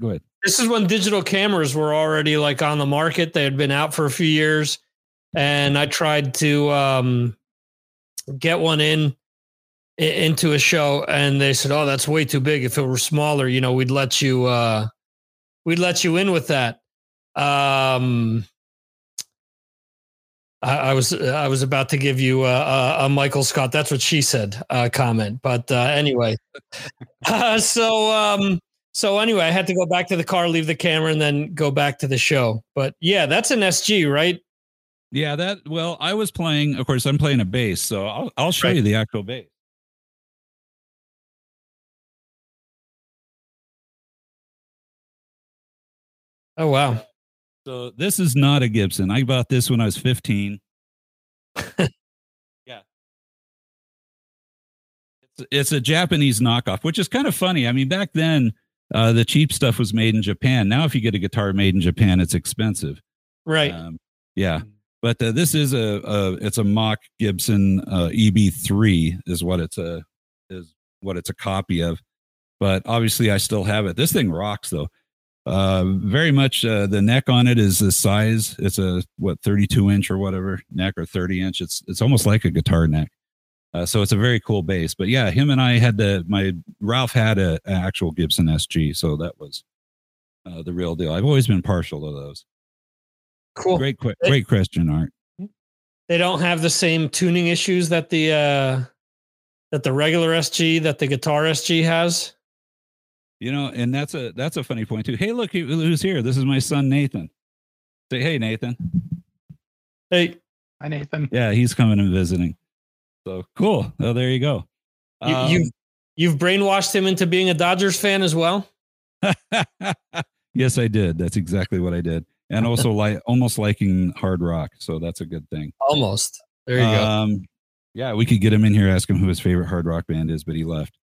go ahead. this is when digital cameras were already like on the market. They had been out for a few years, and I tried to um, get one in into a show, and they said, "Oh, that's way too big. If it were smaller, you know, we'd let you uh, we'd let you in with that." Um, I, I was I was about to give you a, a, a Michael Scott. That's what she said. Uh, comment, but uh, anyway. uh, so um, so anyway, I had to go back to the car, leave the camera, and then go back to the show. But yeah, that's an SG, right? Yeah, that. Well, I was playing. Of course, I'm playing a bass, so I'll I'll show Right. you the actual bass. Oh wow. So this is not a Gibson. I bought this when I was 15. yeah. It's, it's a Japanese knockoff, which is kind of funny. I mean, back then, uh, the cheap stuff was made in Japan. Now, if you get a guitar made in Japan, it's expensive. Right. Um, yeah. But uh, this is a, a it's a mock Gibson uh, EB3 is what it's a is what it's a copy of. But obviously, I still have it. This thing rocks though. Uh, very much. Uh, the neck on it is the size. It's a what 32 inch or whatever neck or 30 inch. It's it's almost like a guitar neck. Uh, so it's a very cool bass. But yeah, him and I had the my Ralph had a, an actual Gibson SG, so that was uh, the real deal. I've always been partial to those. Cool. Great, que- great question, Art. They don't have the same tuning issues that the uh that the regular SG that the guitar SG has. You know, and that's a that's a funny point too. Hey, look who's here. This is my son Nathan. Say hey, Nathan. Hey, Hi, Nathan. Yeah, he's coming and visiting. So cool. Oh, there you go. you, Um, you've you've brainwashed him into being a Dodgers fan as well. yes, I did. That's exactly what I did, and also like almost liking hard rock. So that's a good thing. Almost. There you go. Um, yeah, we could get him in here, ask him who his favorite hard rock band is, but he left.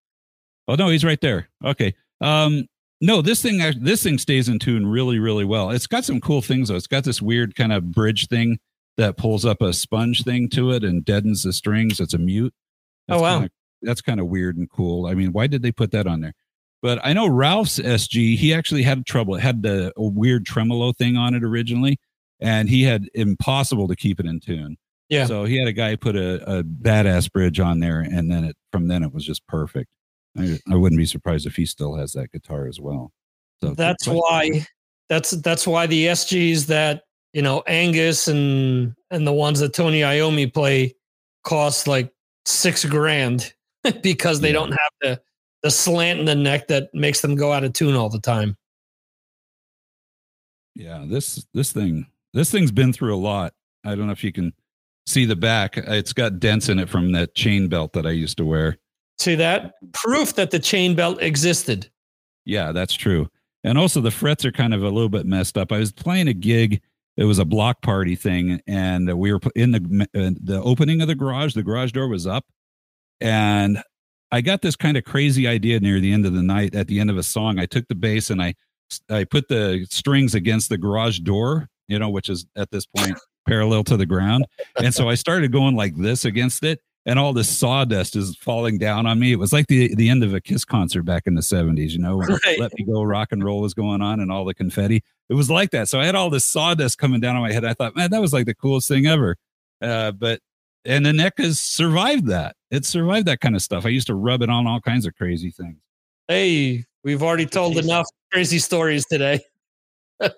Oh no, he's right there. Okay. Um, no, this thing this thing stays in tune really, really well. It's got some cool things though. It's got this weird kind of bridge thing that pulls up a sponge thing to it and deadens the strings. It's a mute. Oh, wow. Kinda, that's kind of weird and cool. I mean, why did they put that on there? But I know Ralph's SG, he actually had trouble. It had the a weird tremolo thing on it originally, and he had impossible to keep it in tune. Yeah. So he had a guy put a, a badass bridge on there, and then it from then it was just perfect. I, I wouldn't be surprised if he still has that guitar as well. So that's why that's that's why the SGs that you know Angus and and the ones that Tony Iommi play cost like six grand because they Yeah. don't have the the slant in the neck that makes them go out of tune all the time. Yeah, this this thing this thing's been through a lot. I don't know if you can see the back. It's got dents in it from that chain belt that I used to wear. See that proof that the chain belt existed. Yeah, that's true. And also the frets are kind of a little bit messed up. I was playing a gig. It was a block party thing, and we were in the uh, the opening of the garage. The garage door was up, and I got this kind of crazy idea near the end of the night. At the end of a song, I took the bass and I I put the strings against the garage door, you know, which is at this point parallel to the ground, and so I started going like this against it, and all this sawdust is falling down on me. It was like the the end of a Kiss concert back in the seventies, you know, when Right. "Let Me Go" rock and roll was going on, and all the confetti. It was like that. So I had all this sawdust coming down on my head. I thought, man, that was like the coolest thing ever. Uh, but and the neck has survived that. It survived that kind of stuff. I used to rub it on all kinds of crazy things. Hey, we've already told Jeez. enough crazy stories today.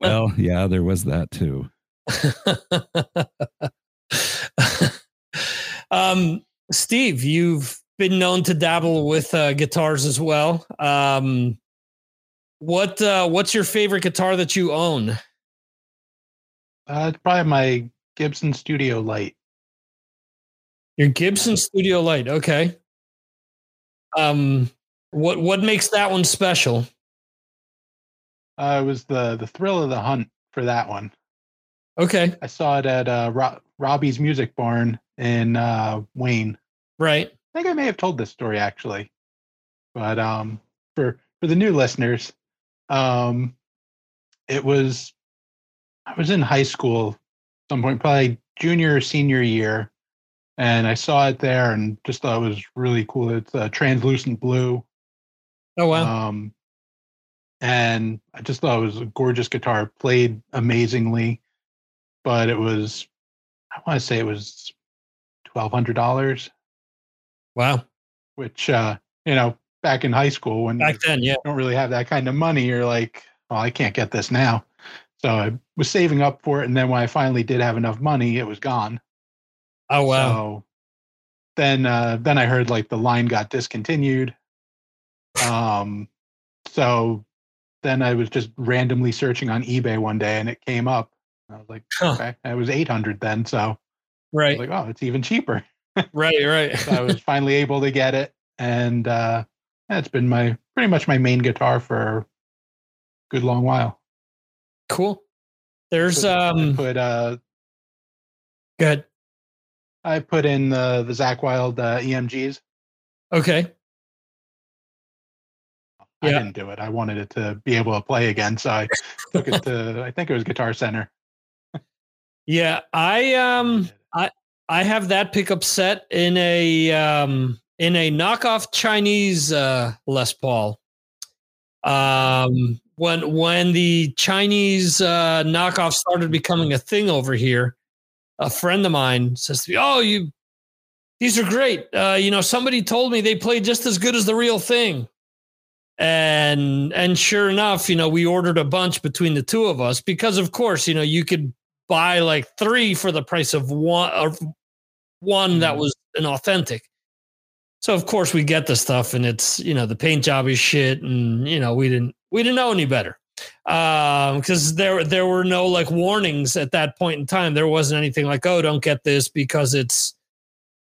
Well, yeah, there was that too. um, Steve, you've been known to dabble with uh, guitars as well. Um, what uh, what's your favorite guitar that you own? Uh, it's probably my Gibson Studio Light. Your Gibson Studio Light. Okay. Um, what what makes that one special? Uh, it was the the thrill of the hunt for that one. Okay, I saw it at uh, Ro- Robbie's Music Barn in uh, Wayne. right. I think I may have told this story actually, but um, for for the new listeners, um, it was I was in high school, some point probably junior or senior year, and I saw it there and just thought it was really cool. It's a translucent blue, Oh wow. um, and I just thought it was a gorgeous guitar. Played amazingly. but it was I want to say it was twelve hundred dollars, Wow. which uh, you know back in high school when Back then, yeah. you don't really have that kind of money, you're like, well, I can't get this now. So I was saving up for it, and then when I finally did have enough money, it was gone. Oh wow. So then uh then I heard like the line got discontinued. Um so then I was just randomly searching on eBay one day and it came up. I was like, Huh. okay, it was 800 then. So I was right. like, oh, it's even cheaper. right. Right. So I was finally able to get it. And uh it's been my pretty much my main guitar for a good long while. Cool. There's I um. put uh Good. I put in the the Zakk Wylde uh, EMGs. Okay. I Yeah. didn't do it. I wanted it to be able to play again, so I took it to I think it was Guitar Center. Yeah. I um. I I have that pickup set in a um in a knockoff Chinese uh Les Paul. Um when when the Chinese uh knockoff started becoming a thing over here, a friend of mine says to me, "Oh, you these are great. Uh you know, somebody told me they play just as good as the real thing." And and sure enough, you know, we ordered a bunch between the two of us because of course, you know, you could buy like 3 for the price of one or one that was an authentic. So of course we get the stuff and it's, you know, the paint job is shit and you know, we didn't we didn't know any better. Um because there there were no like warnings at that point in time. There wasn't anything like, "Oh, don't get this because it's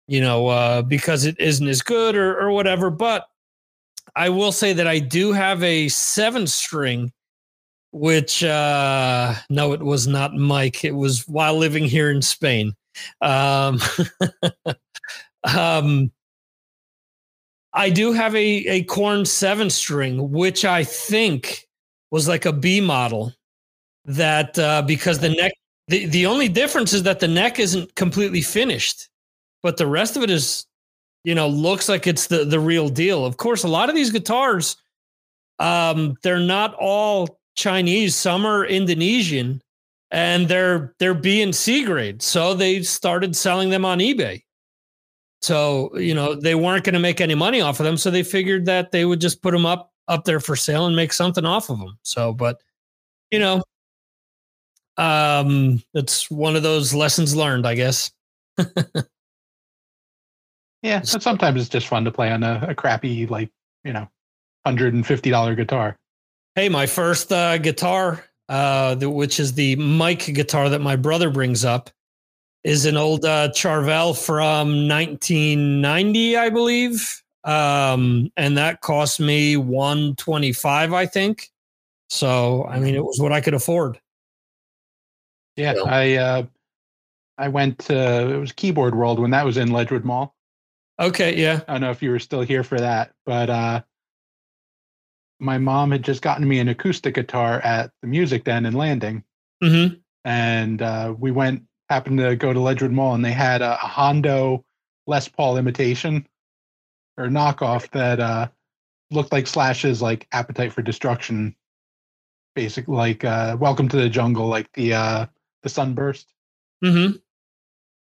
you know, uh because it isn't as good or or whatever." But I will say that I do have a 7 string which uh no it was not Mike. It was while living here in Spain. Um, um, I do have a a corn seven string, which I think was like a B model. That uh, because the neck, the the only difference is that the neck isn't completely finished, but the rest of it is, you know, looks like it's the the real deal. Of course, a lot of these guitars, um, they're not all Chinese. Some are Indonesian and they're they're B and C grade. So they started selling them on eBay. So you know they weren't going to make any money off of them, so they figured that they would just put them up up there for sale and make something off of them. So, but you know, um, it's one of those lessons learned, I guess. Yeah, but sometimes it's just fun to play on a, a crappy, like you know, hundred and fifty dollar guitar. Hey, my first uh, guitar, uh, the, which is the Mike guitar that my brother brings up, is an old uh, Charvel from 1990, I believe, um, and that cost me 125, I think. So, I mean, it was what I could afford. Yeah, So- I uh, I went to it was Keyboard World when that was in Ledgewood Mall. Okay, yeah, I don't know if you were still here for that, but uh, my mom had just gotten me an acoustic guitar at the Music Den in Landing, hmm and uh, we went happened to go to Ledgewood Mall, and they had a, a Hondo Les Paul imitation or knockoff that uh, looked like Slash's like Appetite for Destruction, basic like uh, Welcome to the Jungle, like the uh, the Sunburst hmm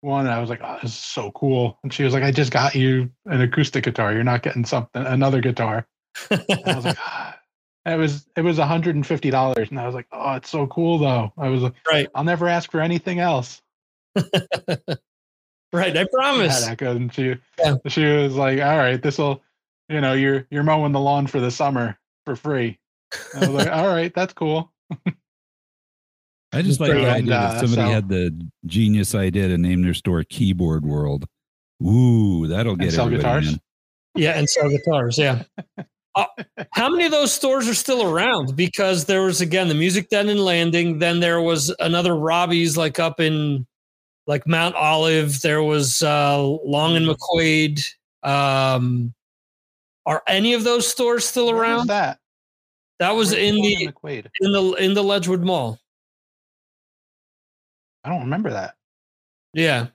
one. I was like, oh, this is so cool. And she was like, I just got you an acoustic guitar. You're not getting something another guitar. I was like, ah. it was it was $150. And I was like, oh, it's so cool though. I was like, right, I'll never ask for anything else. right. I promise. that goes. And she Yeah. she was like, all right, this will, you know, you're you're mowing the lawn for the summer for free. And I was like, all right, that's cool. I just like the And, idea that uh, somebody so- had the genius idea to name their store Keyboard World. Ooh, that'll get sell guitars? in. Yeah, and sell guitars. Yeah. Uh, how many of those stores are still around? Because there was again the Music Den in Landing. Then there was another Robbie's like up in like Mount Olive. There was uh, Long and McQuaid. Um, are any of those stores still Where around? that That was Where's in the in the in the Ledgewood Mall. I don't remember that. Yeah,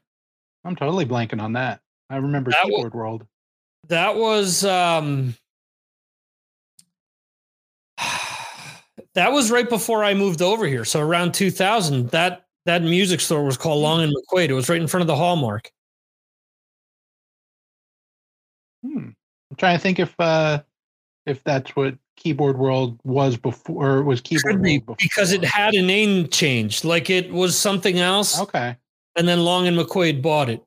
I'm totally blanking on that. I remember That Keyboard World. that was um that was right before I moved over here. So around 2000, that that music store was called Long and McQuaid. It was right in front of the Hallmark. Hmm. I'm trying to think if uh if that's what Keyboard World was before or was Keyboard be World before. because it had a name change, like it was something else, Okay. and then Long and McQuaid bought it.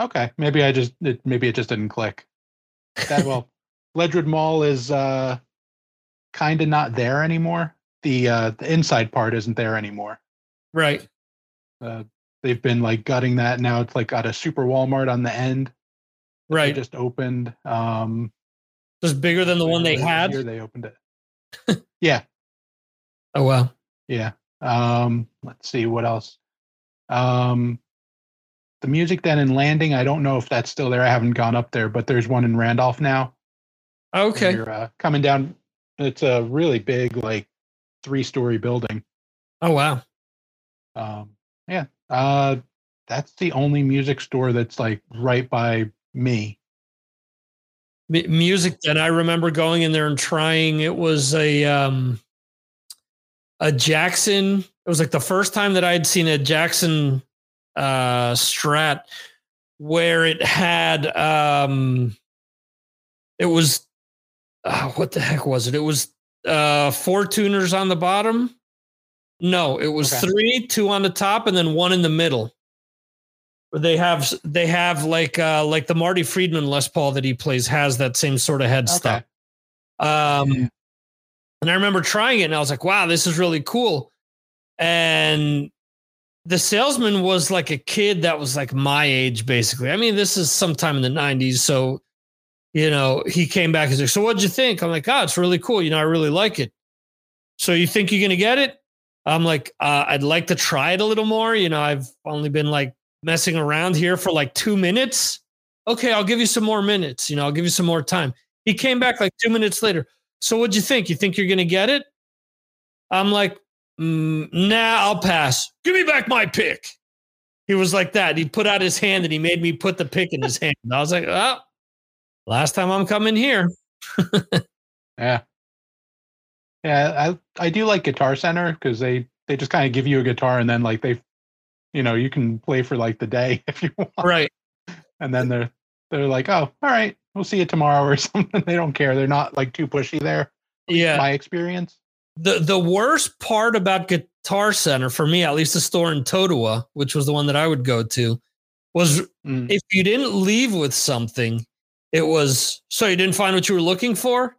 Okay. Maybe I just it, maybe it just didn't click. That well, Ledgewood Mall is uh kind of not there anymore. The uh the inside part isn't there anymore. Right. Uh they've been like gutting that now it's like got a super Walmart on the end. They Right. just opened um Just bigger than the one they had. They opened it. yeah, Oh wow. yeah. Um let's see what else. Um the music then in Landing, I don't know if that's still there. I haven't gone up there, but there's one in Randolph now. Okay. You're uh, coming down. It's a really big, like three story building. Oh wow. Um, yeah. Uh, that's the only music store that's like right by me. M- music and I remember going in there and trying. It was a um a Jackson. It was like the first time that I'd seen a Jackson uh Strat where it had um it was uh, what the heck was it? It was uh four tuners on the bottom. No, it was Okay. three, two on the top, and then one in the middle. They have they have like uh like the Marty Friedman Les Paul that he plays has that same sort of head stuff. Um Yeah. and I remember trying it and I was like, wow, this is really cool. And the salesman was like a kid that was like my age, basically. I mean, this is sometime in the 90s. So, you know, he came back and said, So what'd you think? I'm like, Oh, it's really cool. You know, I really like it. So you think you're going to get it? I'm like, uh, I'd like to try it a little more. You know, I've only been like messing around here for like two minutes. Okay, I'll give you some more minutes. You know, I'll give you some more time. He came back like two minutes later. So what'd you think? You think you're to get it? I'm like, mm, nah, I'll pass. Give me back my pick. He was like that. He put out his hand and he made me put the pick in his hand. I was like, oh, last time I'm coming here. Yeah. I I do like Guitar Center because they they just kind of give you a guitar and then like they, you know, you can play for like the day if you want, Right. and then they're they're like, oh, all right, we'll see you tomorrow or something. They don't care. They're not like too pushy there. Yeah. My experience. the the worst part about Guitar Center for me, at least the store in Totowa, which was the one that I would go to, was Mm. if you didn't leave with something, it was so you didn't find what you were looking for.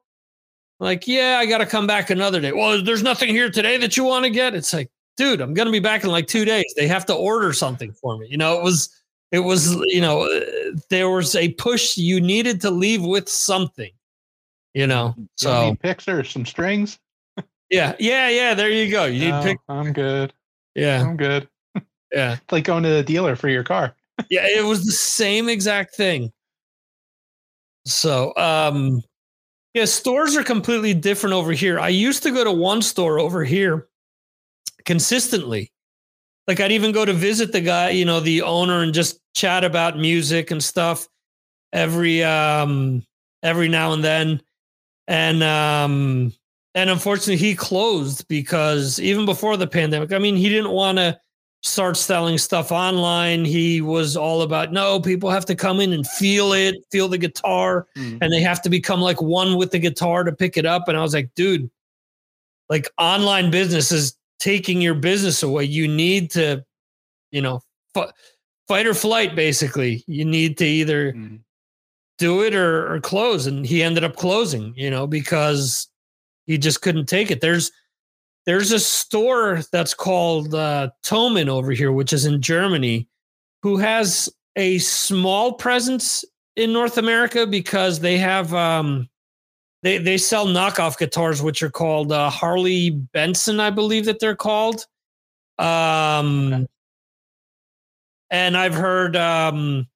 Like, yeah, I got to come back another day. Well, there's nothing here today that you want to get. It's like, dude, I'm gonna be back in like two days. They have to order something for me. You know, it was, it was, you know, uh, there was a push. You needed to leave with something. You know, You so need picks or some strings. yeah, yeah, yeah. There you go. You need No, pick. I'm good. Yeah, I'm good. yeah. It's like going to the dealer for your car. yeah it was the same exact thing so um yeah stores are completely different over here. I used to go to one store over here consistently. Like i'd even go to visit the guy you know the owner and just chat about music and stuff every um every now and then. And um and unfortunately he closed because even before the pandemic i mean he didn't want to start selling stuff online. He was all about no, people have to come in and feel it, feel the guitar, Mm. and they have to become like one with the guitar to pick it up. And I was like, dude, like online business is taking your business away. You need to, you know, f- fight or flight, basically. You need to either Mm. do it or, or close. And he ended up closing, you know, because he just couldn't take it. There's there's a store that's called uh, Thomann over here, which is in Germany, who has a small presence in North America because they have um, they they sell knockoff guitars, which are called uh, Harley Benton, I believe that they're called. Um, and I've heard um,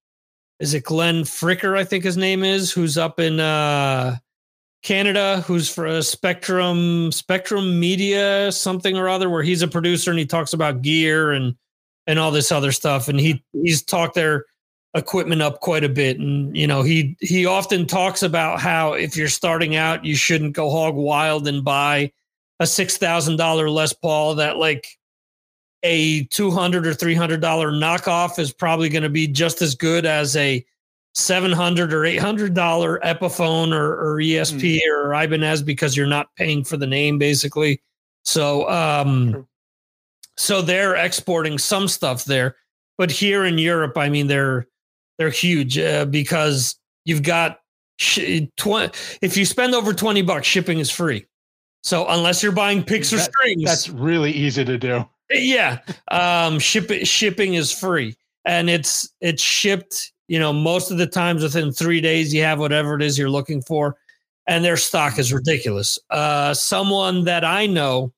is it Glenn Fricker? I think his name is, who's up in uh, Canada, who's for a Spectrum Spectrum Media something or other, where he's a producer and he talks about gear and and all this other stuff. And he he's talked their equipment up quite a bit. And you know, he he often talks about how if you're starting out, you shouldn't go hog wild and buy a six thousand dollar Les Paul that like a two hundred or three hundred dollar knockoff is probably going to be just as good as a seven hundred or eight hundred dollar Epiphone or, or ESP or Ibanez because you're not paying for the name basically. So um, so they're exporting some stuff there, but here in Europe, I mean they're they're huge uh, because you've got sh- twenty. If you spend over twenty bucks, shipping is free. So unless you're buying picks or That- strings, That's really easy to do. yeah um ship shipping is free and it's it's shipped you know most of the times within three days you have whatever it is you're looking for and their stock is ridiculous. Uh someone that i know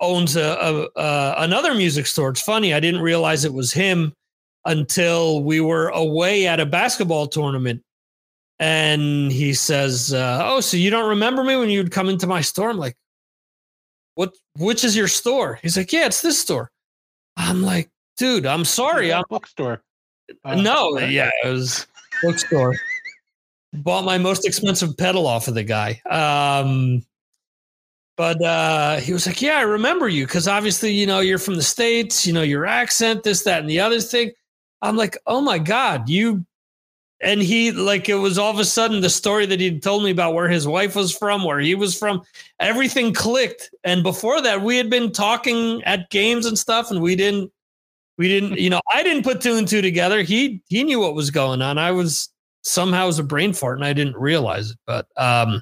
owns a, a uh, another music store. It's funny i didn't realize it was him until we were away at a basketball tournament. And he says uh, oh so you don't remember me when you'd come into my store? I'm like what which is your store? He's like yeah it's this store. I'm like dude i'm sorry i'm bookstore. Uh, no yeah it was bookstore. Bought my most expensive pedal off of the guy um but uh he was like yeah i remember you because obviously you know you're from the states you know your accent this that and the other thing. I'm like oh my god you and he like it was all of a sudden the story that he'd told me about where his wife was from where he was from everything clicked and before that we had been talking at games and stuff and we didn't we didn't you know i didn't put two and two together he he knew what was going on i was somehow was a brain fart and i didn't realize it but um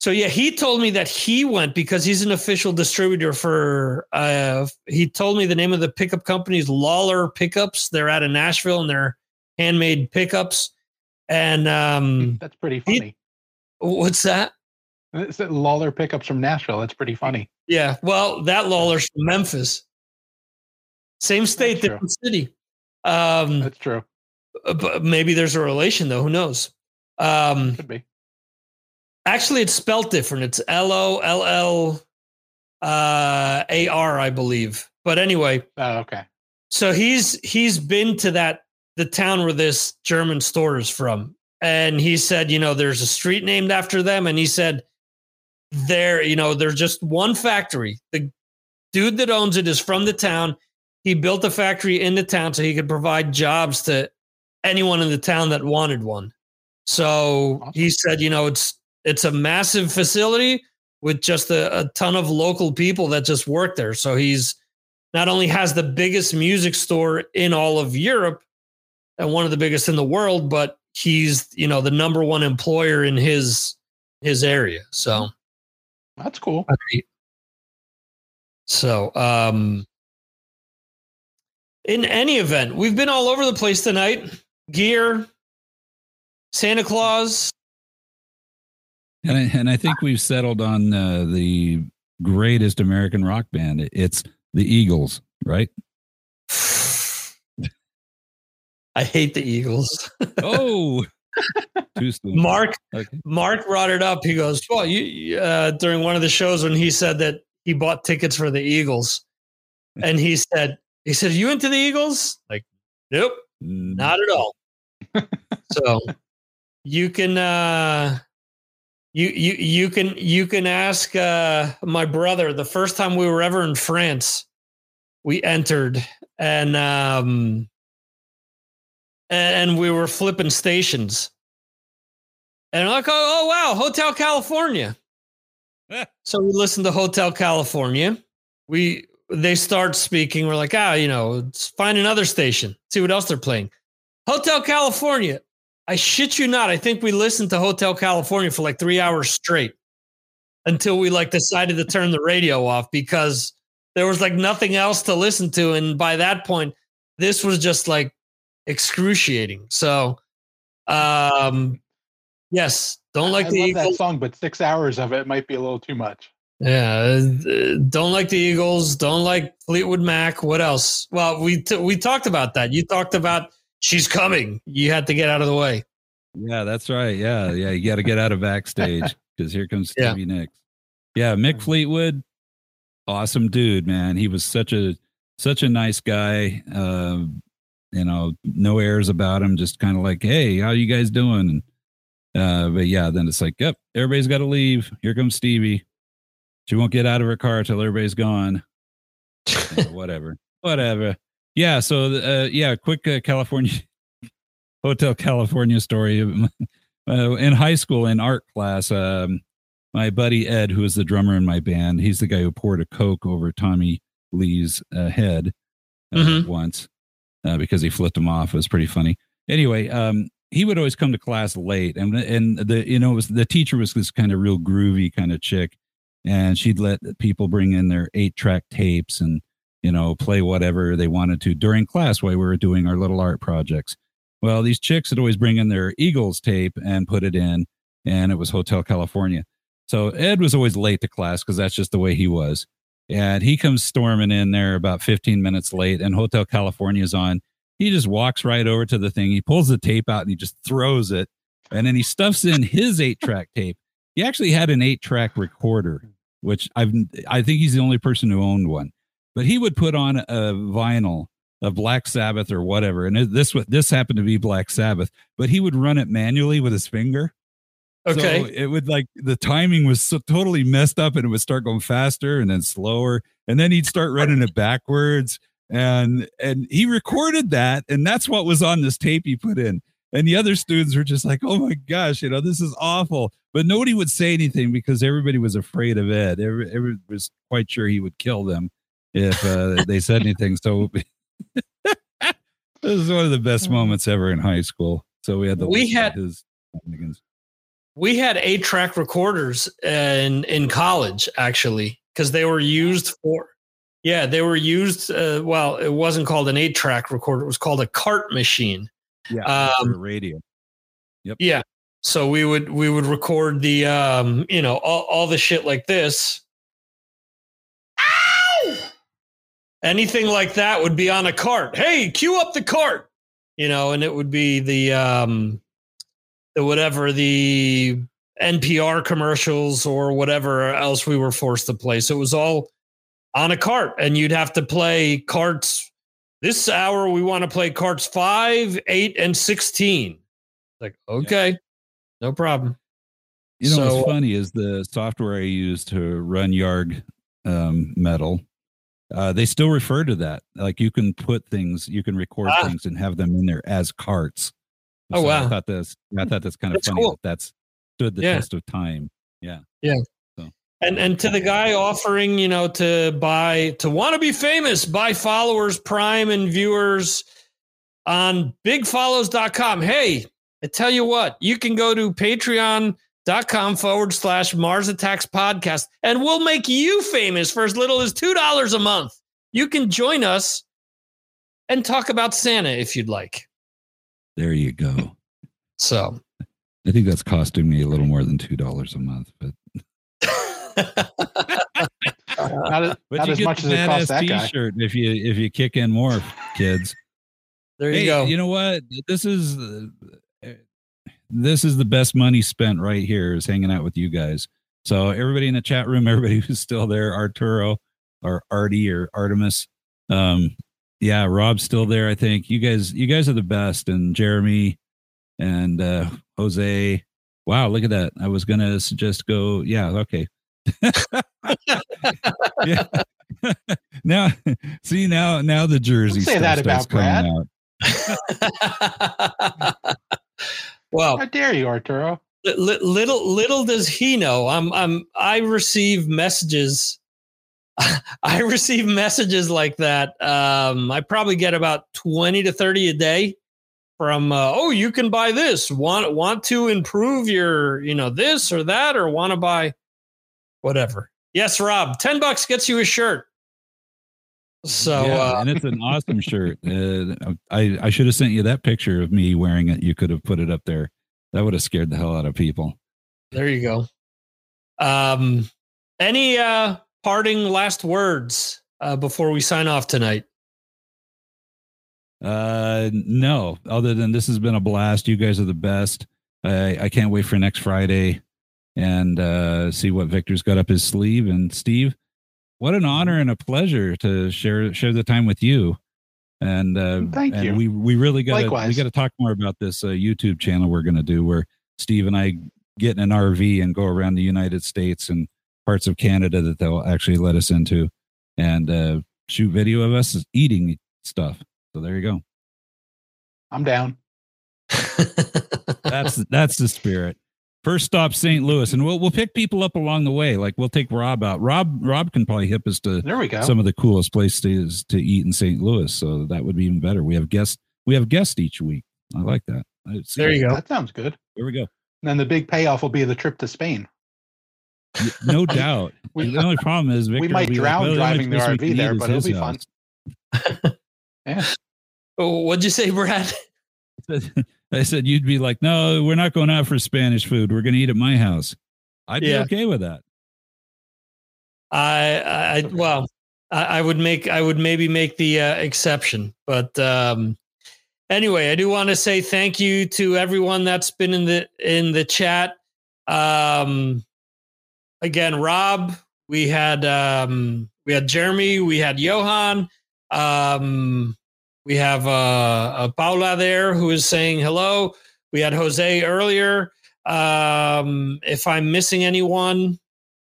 so yeah he told me that he went because he's an official distributor for uh he told me the name of the pickup company is Lollar pickups they're out of nashville and they're handmade pickups and um That's pretty He- funny. what's that It's that Lollar pickups from Nashville. That's pretty funny. Yeah, well, that Lawler's from Memphis. Same state, That's true. different city. Um, That's true. but maybe there's a relation though. Who knows? Um, Could be. actually, it's spelt different. It's L O L L uh, A R, I believe. But anyway, Oh, okay. so he's he's been to that the town where this German store is from, and he said, you know, there's a street named after them, and he said, there, you know, there's just one factory. The dude that owns it is from the town. He built a factory in the town so he could provide jobs to anyone in the town that wanted one. So Awesome. he said, you know, it's it's a massive facility with just a, a ton of local people that just work there. So he's not only has the biggest music store in all of Europe and one of the biggest in the world, but he's you know the number one employer in his his area. So That's cool. so um in any event, we've been all over the place tonight. Gear, Santa Claus. And I, and I think we've settled on uh, the greatest American rock band. It's the Eagles, right? I hate the Eagles. Oh, too soon. Mark Okay. Mark brought it up. He goes, "Well, you uh, during one of the shows when he said that he bought tickets for the Eagles, and he said, he said, Are "You into the Eagles?" Like, nope, Mm, not at all. so you can uh, you you you can you can ask uh, my brother. The first time we were ever in France, we entered and um, and we were flipping stations. And I'm like, oh, oh wow, Hotel California. so we listened to Hotel California. We they start speaking. We're like, ah, you know, find another station, see what else they're playing. Hotel California. I shit you not. I think we listened to Hotel California for like three hours straight until we like decided to turn the radio off because there was like nothing else to listen to. And by that point, this was just like excruciating. So, um, yes, don't like I the that song, but six hours of it might be a little too much. Yeah, uh, don't like the Eagles. Don't like Fleetwood Mac. What else? Well, we t- we talked about that. You talked about she's coming. You had to get out of the way. Yeah, that's right. Yeah, yeah. You got to get out of backstage because here comes Yeah. Stevie Nicks. Yeah, Mick Fleetwood, awesome dude, man. He was such a such a nice guy. Uh, you know, no airs about him. Just kind of like, hey, how you guys doing? And, uh, but yeah, then it's like, yep, everybody's got to leave. Here comes Stevie. She won't get out of her car till everybody's gone. Whatever, whatever. Yeah. So, uh, yeah, quick uh, California Hotel California story. Uh, in high school, in art class, um, my buddy Ed, who is the drummer in my band, he's the guy who poured a Coke over Tommy Lee's uh, head uh, Mhm. once uh, because he flipped him off. It was pretty funny. Anyway, um, he would always come to class late, and and the you know it was the teacher was this kind of real groovy kind of chick, and she'd let people bring in their eight track tapes and you know play whatever they wanted to during class while we were doing our little art projects. Well, these chicks would always bring in their Eagles tape and put it in, and it was Hotel California. So Ed was always late to class because that's just the way he was. And he comes storming in there about 15 minutes late, and Hotel California's on. He just walks right over to the thing. He pulls the tape out and he just throws it. And then he stuffs in his eight track tape. He actually had an eight track recorder, which I've, I think he's the only person who owned one. But he would put on a vinyl of Black Sabbath or whatever. And this, this happened to be Black Sabbath, but he would run it manually with his finger. Okay. So it would like the timing was so totally messed up and it would start going faster and then slower. And then he'd start running it backwards. And and he recorded that, and that's what was on this tape he put in. And the other students were just like, oh my gosh, you know, this is awful. But nobody would say anything because everybody was afraid of Ed. Every, everybody was quite sure he would kill them if uh, they said anything. So this is one of the best moments ever in high school. So we had the We had- his shenanigans. we had eight track recorders in in college actually because they were used for yeah they were used uh, well it wasn't called an eight track recorder it was called a cart machine Yeah, Um, for radio. yeah so we would we would record the um you know all, all the shit like this. Ow! anything like that would be on a cart. Hey cue up the cart! You know and it would be the um the whatever the npr commercials or whatever else we were forced to play. So it was all on a cart and you'd have to play carts this hour we want to play cards 5 8 and 16 like okay no problem You know So- what's funny is the software I use to run Yarg um, Metal. Uh, they still refer to that. Like you can put things, you can record Ah. things and have them in there as carts. Oh, wow. I thought that's I thought that's kind of That's funny cool. that that's stood the Yeah. test of time. And and to the guy offering you know to buy to want to be famous buy followers prime and viewers on bigfollows.com hey i tell you what you can go to patreon.com forward slash mars attacks podcast and we'll make you famous for as little as two dollars a month. You can join us and talk about santa if you'd like. There you go. so. I think that's costing me a little more than two dollars a month, but Not, as- but not you as get much the as it costs badass that guy. T-shirt if you if you kick in more kids. there you hey, go You know what? This is uh, this is the best money spent right here is hanging out with you guys. So everybody in the chat room, everybody who's still there, Arturo or Artie or Artemis. Um, yeah, Rob's still there. I think you guys, you guys are the best, and Jeremy and uh, Jose. Wow, look at that! I was gonna suggest go. Yeah, okay. yeah. now, see now, now the jersey. Don't say stuff that about coming out. well How dare you, Arturo? Little little does he know i'm i'm i receive messages i receive messages like that um i probably get about 20 to 30 a day from uh, oh you can buy this want want to improve your you know this or that or want to buy whatever yes rob 10 bucks gets you a shirt so yeah, uh, and it's an awesome shirt. Uh, I I should have sent you that picture of me wearing it. You could have put it up there. That would have scared the hell out of people. There you go. Um, any uh, parting last words uh, before we sign off tonight? Uh, no, other than this has been a blast. You guys are the best. I I can't wait for next Friday and uh, see what Victor's got up his sleeve. And Steve, what an honor and a pleasure to share share the time with you. And uh, Thank and you. We we really got to we got to talk more about this uh, YouTube channel we're going to do where Steve and I get in an RV and go around the United States and parts of Canada that they'll actually let us into. And uh, shoot video of us eating stuff. So there you go. I'm down. That's that's the spirit. First stop St. Louis, and we'll we'll pick people up along the way. Like we'll take Rob out. Rob Rob can probably hip us to There we go. some of the coolest places to eat in St. Louis. So that would be even better. We have guests. We have guests each week. I like that. I see there you go. That sounds good. There we go. And then the big payoff will be the trip to Spain. No doubt. We- the only problem is Victor might will be drown well, driving the place RV can eat there, is but it'll his be fun. Yeah. Oh, What'd you say, Brad? I said you'd be like, no, we're not going out for Spanish food. We're going to eat at my house. I'd be Yeah. okay with that. I, I well, I, I would make, I would maybe make the uh, exception, but um, anyway, I do want to say thank you to everyone that's been in the in the chat. Um, again, Rob, we had um, we had Jeremy, we had Johan, um, we have uh, uh, Paula there who is saying hello. We had Jose earlier. Um, if I'm missing anyone,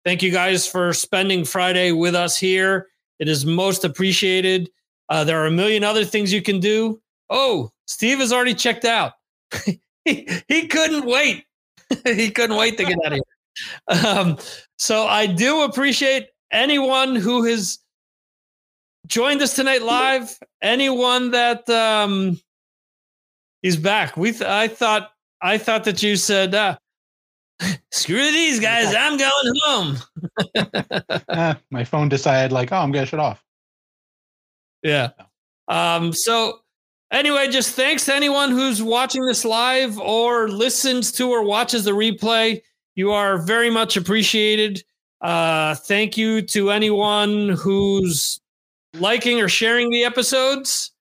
thank you guys for spending Friday with us here. It is most appreciated. Uh, there are a million other things you can do. Oh, Steve has already checked out. he, he couldn't wait. he couldn't wait to get out of here. Um, so I do appreciate anyone who has joined us tonight live. Anyone that um, he's back. We th- I thought I thought that you said uh, screw these guys. I'm going home. Eh, my phone decided like, oh, I'm gonna shut off. Yeah. Um, so anyway, just thanks to anyone who's watching this live or listens to or watches the replay. You are very much appreciated. Uh, thank you to anyone who's liking or sharing the episodes.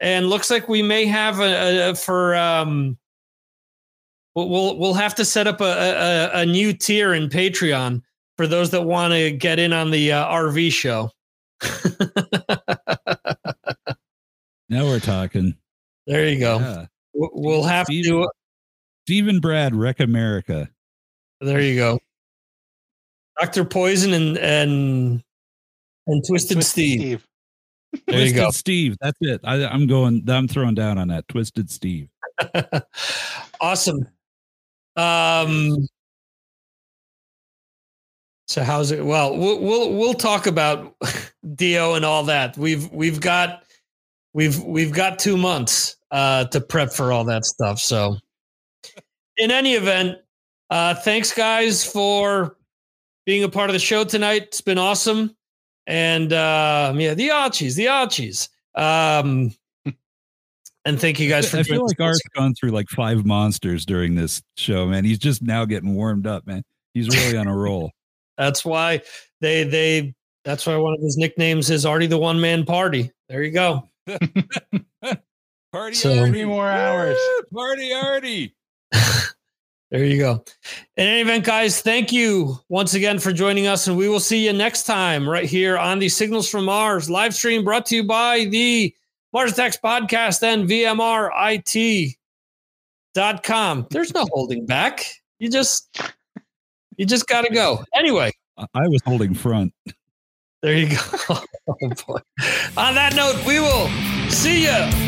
And looks like we may have a, a for um, we'll we'll have to set up a, a, a new tier in Patreon for those that want to get in on the uh, RV show. Now we're talking. There you go. Yeah. We'll- have Steve- to. Steve and Brad wreck America. There you go. Doctor Poison and and and Twisted, Twisted Steve. There you go. Steve. That's it. I, I'm going. I'm throwing down on that. Twisted Steve. awesome. Um. So how's it? Well, we'll we'll we'll talk about Dio and all that. We've we've got we've we've got two months uh, to prep for all that stuff. So, in any event, uh, thanks guys for being a part of the show tonight. It's been awesome, and uh, yeah, the Archies, the Archies. Um, and thank you guys for. I feel like Art's gone through like five monsters during this show, man. He's just now getting warmed up, man. He's really on a roll. That's why they they. That's why one of his nicknames is Artie the One Man Party. There you go. Party So- Three more hours. Party Artie. There you go. In any event, guys, thank you once again for joining us, and we will see you next time right here on the Signals from Mars live stream brought to you by the Mars Attacks Podcast and VMRIT.com. There's no holding back. You just you just gotta go. Anyway, I- was holding front. there you go. Oh, boy. On that note, we will see you.